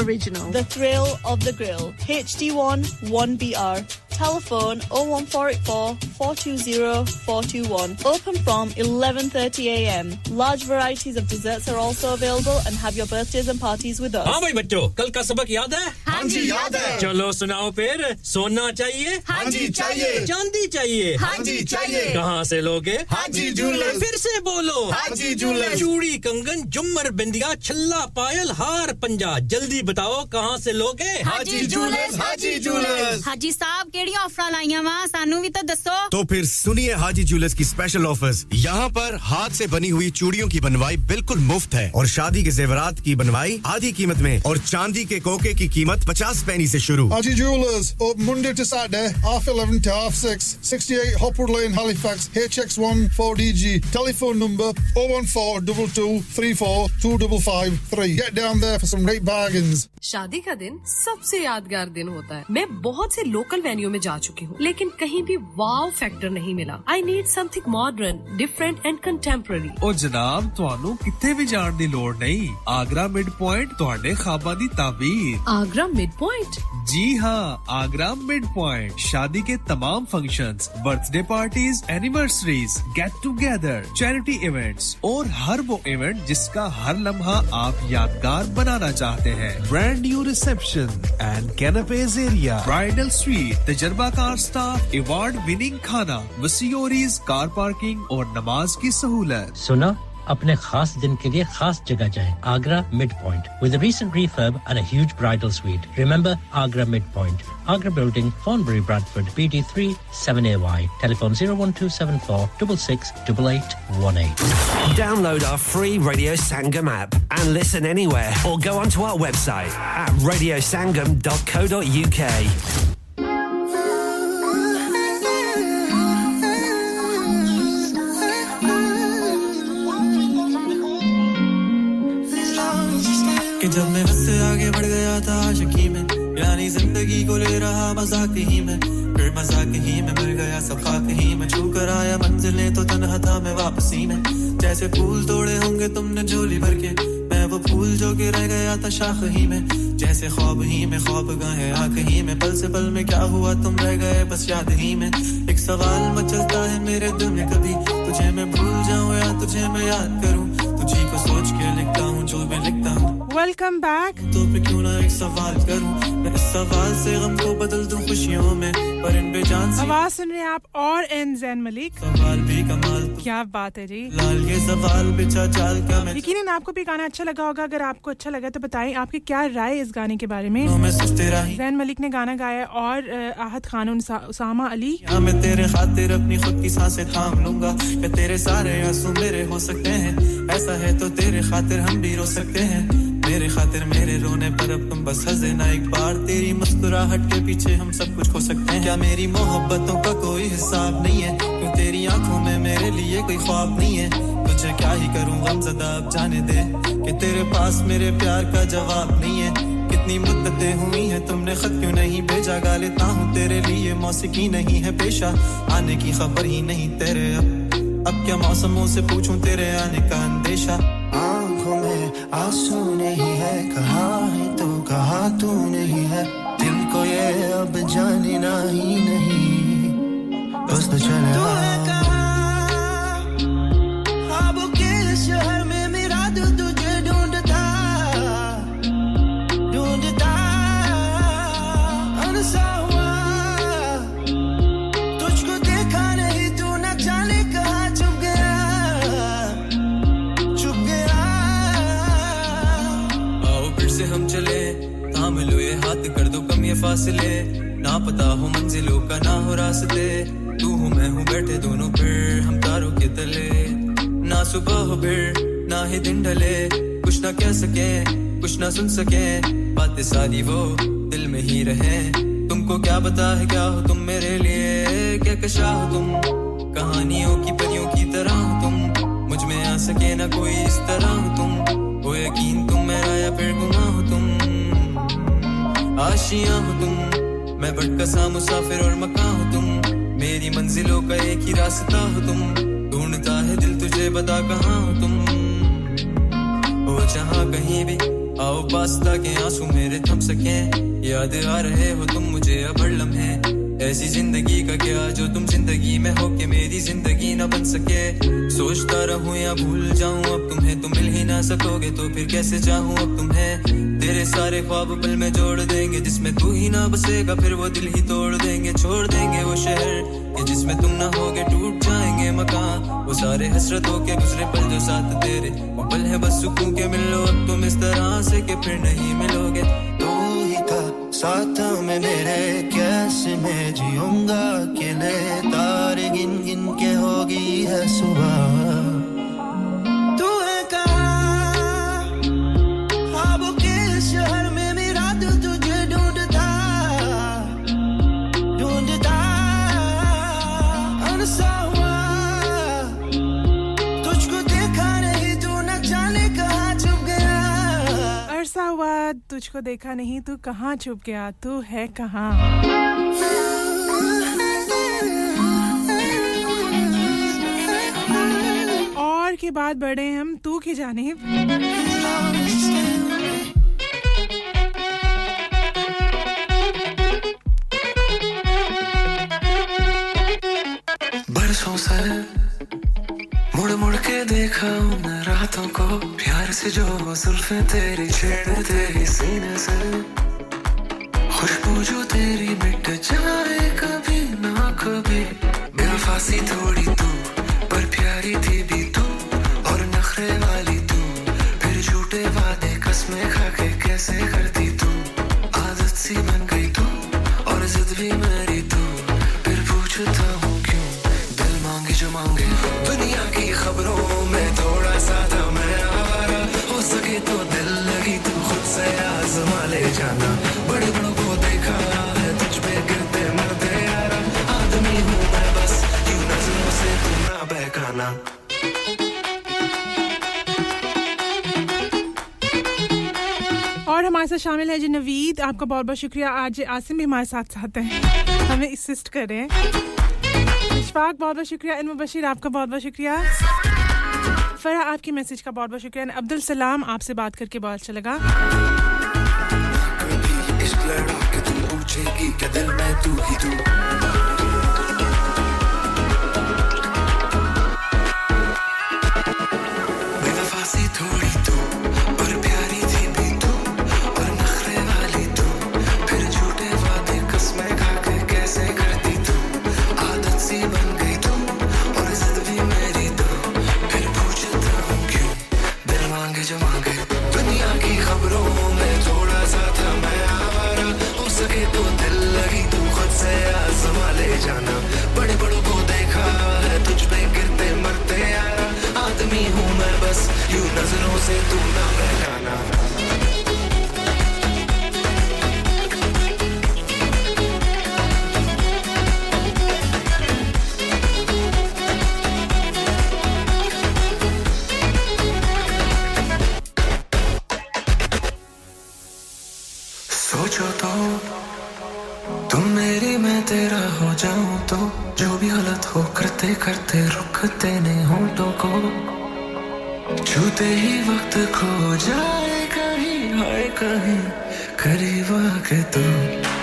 Original. The thrill of the grill. HD1 1BR. Telephone 01484 420 421. Open from 11:30 a.m. Large varieties of desserts are also available and have your birthdays and parties with us. हाँ भाई बच्चों कल का सबक याद है हाँ जी, याद है। चलो सुनाओ फिर सोना चाहिए हाँ जी, चाहिए। चांदी चाहिए हाँ जी, चाहिए। कहाँ से लोगे हाँ जी, जूलर्स। फिर से बोलो हाँ जी, जूलर्स। चूड़ी कंगन जुमर बिंदिया छल्ला पायल हार पंजा जल्दी बताओ कहाँ से लोगे हाजी जूलर्स, हाजी जूलर्स। हाजी साहब केड़ी ऑफ़र लाइया वा? सानू भी तो दसो तो फिर सुनिए हाजी ज्वेलर्स की स्पेशल ऑफर्स यहाँ पर हाथ से बनी हुई चूड़ियों की बनवाई बिल्कुल मुफ़्त है। और शादी के जेवरात की बनवाई आधी कीमत में और चांदी के कोके की कीमत पचास पैनी ऐसी शुरू। Haji Jewelers, open Monday to Saturday, half 11 to half 6, 68 Hopwood Lane, Halifax, HX1 4DG. Telephone number 014 253 Get down there for some great bargains. शादी का दिन सबसे यादगार दिन होता है मैं बहुत से लोकल वेन्यू में जा चुकी हूँ लेकिन कहीं भी वाव फैक्टर नहीं मिला I need something modern different and contemporary ਉਹ ਜਨਾਬ ਤੁਹਾਨੂੰ ਕਿੱਥੇ ਵੀ ਜਾਣ ਦੀ ਲੋੜ ਨਹੀਂ ਆਗਰਾ ਮਿਡ ਪੁਆਇੰਟ ਤੁਹਾਡੇ ਖਾਬਾਂ ਦੀ ਤਾਬੀਰ आगरा मिड पॉइंट जी हाँ आगरा मिड पॉइंट शादी के तमाम functions, birthday parties anniversaries get together charity events और हर वो इवेंट जिसका हर लम्हा आप यादगार बनाना चाहते हैं Brand new reception and canopies area bridal suite तजर्बाकार स्टाफ अवार्ड विनिंग खाना वसीओरीज कार पार्किंग और नमाज़ की सहूलत सुना अपने खास दिन के लिए खास जगह जाएं Agra mid point with recent refurb and a huge bridal suite remember agra mid point agra building thornbury bradford bt3 7ay telephone 01274 668818 Download our free Radio Sangam app and listen anywhere or go onto our website at radiosangam.co.uk. कि जब मैं हद से आगे बढ़ गया था आशिकी में, यानी ज़िंदगी को ले रहा मज़ाक ही में। फिर मज़ाक ही में मर गया सब खाक ही में। छू कर आया मंजिलें तो तनहा था मैं वापसी में। जैसे फूल तोड़े होंगे तुमने झोली भर के, मैं वो फूल जो कि रह गया था शाख ही में। जैसे ख्वाब ही में ख्वाब गए आँख ही में पल से पल में क्या हुआ तुम रह गए बस याद ही में। एक सवाल मचलता है मेरे दिल में कभी, तुझे मैं भूल जाऊँ या तुझे मैं याद करूँ? तुझी को सोच के लिखता हूँ, जो मैं लिखता हूँ। वेलकम बैक तो पे क्यों ना एक सवाल करूँ? मैं इस सवाल से गम को बदल दूँ खुशियों में पर इन बेजान सी आवाज़ सुन रहे हैं आप और एन जैन मलिक सवाल भी कमाल क्या बात है जी। लाल ये सवाल बिछा चाल का मैं यकीनन आपको भी गाना अच्छा लगा होगा। अगर आपको अच्छा लगा तो बताएँ आपकी क्या राय इस गाने के बारे में। मैं जैन मलिक ने गाना गाया और आहत खान उसामा अली। मैं तेरे खातिर अपनी खुद की साँसें थाम लूँगा। या तेरे सारे आँसू मेरे हो सकते हैं। ऐसा है तो तेरे खातिर हम भी रो सकते हैं। मेरे खातिर मेरे रोने पर अब तुम बस हंस देना एक बार। तेरी मुस्कुराहट के पीछे हम सब कुछ खो सकते हैं। क्या मेरी मोहब्बतों का कोई हिसाब नहीं है? क्यों तेरी आँखों में मेरे लिए कोई ख्वाब नहीं है? तुझे क्या ही करूँ गमजदा अब जाने दे कि तेरे पास मेरे प्यार का जवाब नहीं है। कितनी मुद्दतें हुई हैं तुमने खत क्यों नहीं भेजा? गा लेता हूँ तेरे लिए मौसीकी नहीं है पेशा। आने की खबर ही नहीं तेरे। अब अब क्या मौसमों से पूछूँ तेरे आने का अंदेशा? में आँसू नहीं है कहा है तो कहा तू नहीं है। दिल को ये अब जानना ही नहीं। बस तो चले अब के शहर फासले ना पता हो मंजिलों का ना हो रास्ते। तू हूँ, मैं हूँ, बैठे दोनों फिर हम तारों के तले। ना सुबह हो फिर, ना ही दिन ढले। कुछ ना कह सके, कुछ ना सुन सके। बातें सारी वो दिल में ही रहे। तुमको क्या पता है क्या हो तुम मेरे लिए? क्या कशा हो तुम? कहानियों की परियों की तरह हो तुम। मुझमें आ सके ना कोई इस तरह हो तुम। वो यकीन तुम मेरा या फिर गुमा हो तुम। आशियाँ हो तुम। मैं भटका सा मुसाफिर और मका हो तुम। मेरी मंजिलों का एक ही रास्ता हो तुम। ढूंढता है दिल तुझे बता कहाँ हो तुम। हो जहाँ कहीं भी, आओ पास ताकि आँसू मेरे थम सके। याद आ रहे हो तुम मुझे अब लम्हे। ऐसी ज़िंदगी का क्या जो तुम ज़िंदगी में हो के मेरी ज़िंदगी ना बन सके। सोचता रहूँ या भूल जाऊँ, अब तुम्हें तुम मिल ही ना सकोगे तो फिर कैसे चाहूँ अब तुम्हें? तेरे सारे ख्वाब पल में जोड़ देंगे, जिसमें तू ही ना बसेगा, फिर वो दिल ही तोड़ देंगे, छोड़ देंगे वो शहर कि जिसमें तुम ना होगे, टूट जाएँगे मकान। वो सारे हसरतों के गुजरे पल जो साथ तेरे, वो पल है बस सुकून के, मिलो अब तुम इस तरह से कि फिर नहीं मिलोगे। तू ही था साथ में मेरे, कैसे मैं जीऊँगा अकेले? तारे गिन गिन के होगी है सुबह। अरसा तुझको देखा नहीं, तू कहाँ छुप गया? तू है कहाँ? और के बाद बढ़े हम, तू की जाने बरसों मुड़ मुड़ के देखा उन रातों को। से जो जुल्फे तेरी छेड़ते ही सीने से। खुशबू जो तेरी मिट जाए कभी ना कभी। बेफासी थोड़ी तू साथ शामिल है जी नवीद। आपका बहुत बहुत शुक्रिया। आज आसिम भी हमारे साथ साथ हैं। हमें असिस्ट हैं। इशफाक, बहुत बहुत शुक्रिया। इनम बशीर, आपका बहुत बहुत शुक्रिया। फरा आपके मैसेज का बहुत बहुत शुक्रिया। अब्दुल सलाम, आपसे बात करके बहुत अच्छा लगा। नज़रों से तू ना बहकाना। सोचो तो तुम मेरी, मैं तेरा हो जाऊँ तो जो भी गलत हो करते करते रुकते नहीं होठों को। छूते ही वक्त खो जाए कहीं, हाय कहीं। करीब आके तू,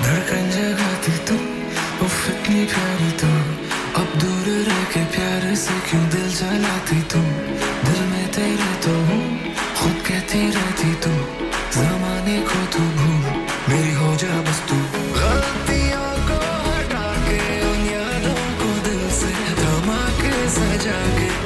धड़कन जगाती तू उफ इतनी प्यारी तू। अब दूर रह के प्यार से क्यों दिल जलाती तू? दिल में तेरे तो हूँ, खुद कहती रहती तू। जमाने को तू भूल, मेरी हो जा बस तू। गलतियों को हटा के, उन यादों को दिल से थमा के सजा के।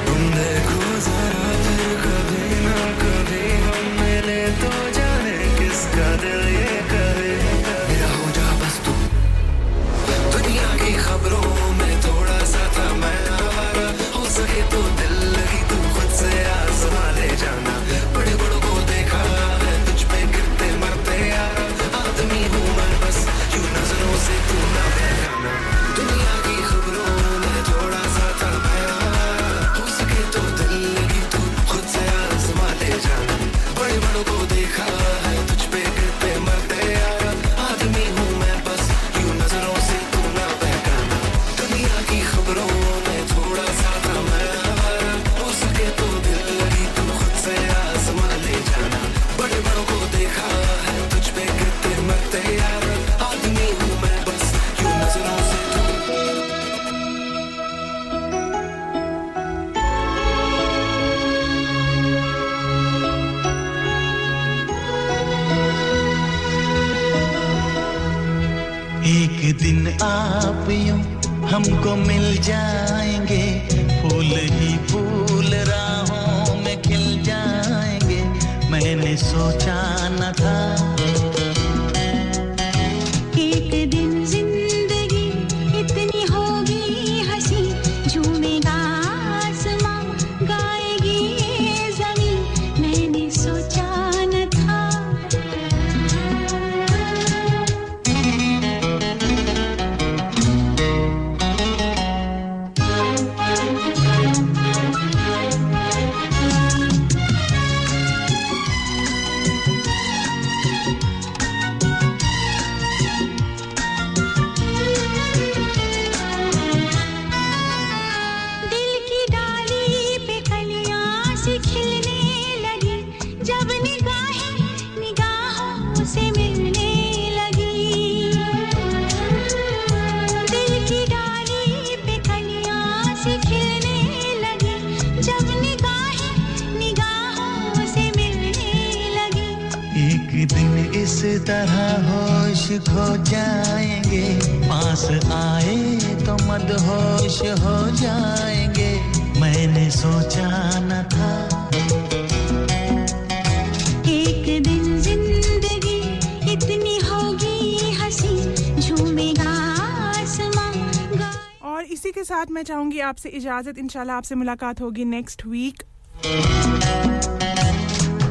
मैं चाहूँगी, आपसे इजाज़त। इंशाल्लाह आपसे मुलाकात होगी नेक्स्ट वीक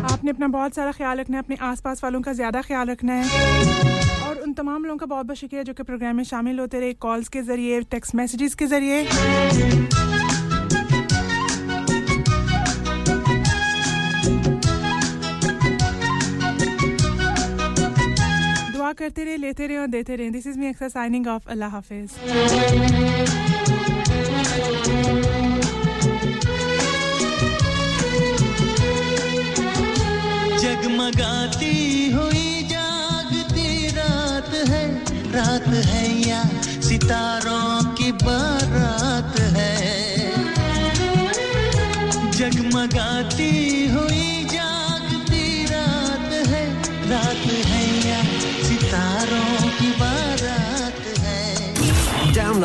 आपने अपना बहुत सारा ख्याल रखना है, अपने आसपास वालों का ज़्यादा ख्याल रखना है। और उन तमाम लोगों का बहुत बहुत शुक्रिया जो कि प्रोग्राम में शामिल होते रहे कॉल्स के ज़रिए टेक्स्ट मैसेजेस के ज़रिए। दुआ करते रहे लेते रहे और देते रहे दिस इज़ मी अक्सर साइनिंग ऑफ़ अल्लाह हाफिज़। जगमगाती हुई जागती रात है। रात है या सितारों की बारात है। जगमगाती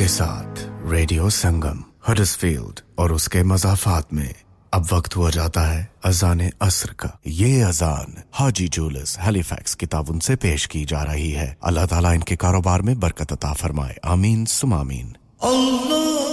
के साथ रेडियो संगम हडसफील्ड और उसके मजाफात में अब वक्त हुआ जाता है अजान असर का। ये अजान हाजी जूलस हेलीफैक्स की ताउन से पेश की जा रही है। अल्लाह ताला इनके कारोबार में बरकत अता फरमाए। आमीन, सुमामीन। अल्लाह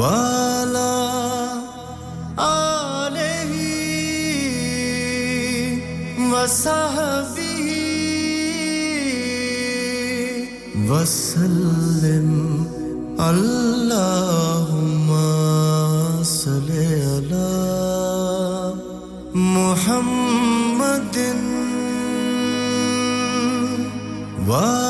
वाला आलही वसहबी वसल्लम अल्लाहुम्मा सल्लि अला मुहम्मदिन। वा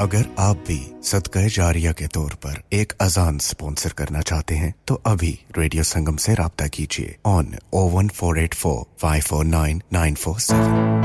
अगर आप भी सदकय जारिया के तौर पर एक अजान स्पॉन्सर करना चाहते हैं तो अभी रेडियो संगम से रबता कीजिए on oh one four eight four five four nine nine four seven.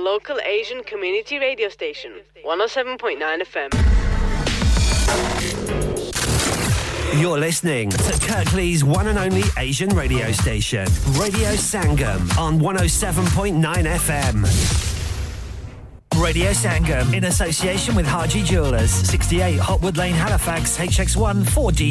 local Asian community radio station, 107.9 FM. You're listening to Kirkley's one and only Asian radio station, Radio Sangam, on 107.9 FM. Radio Sangam in association with Haji Jewelers, 68 Hotwood Lane, Halifax, HX1 4D.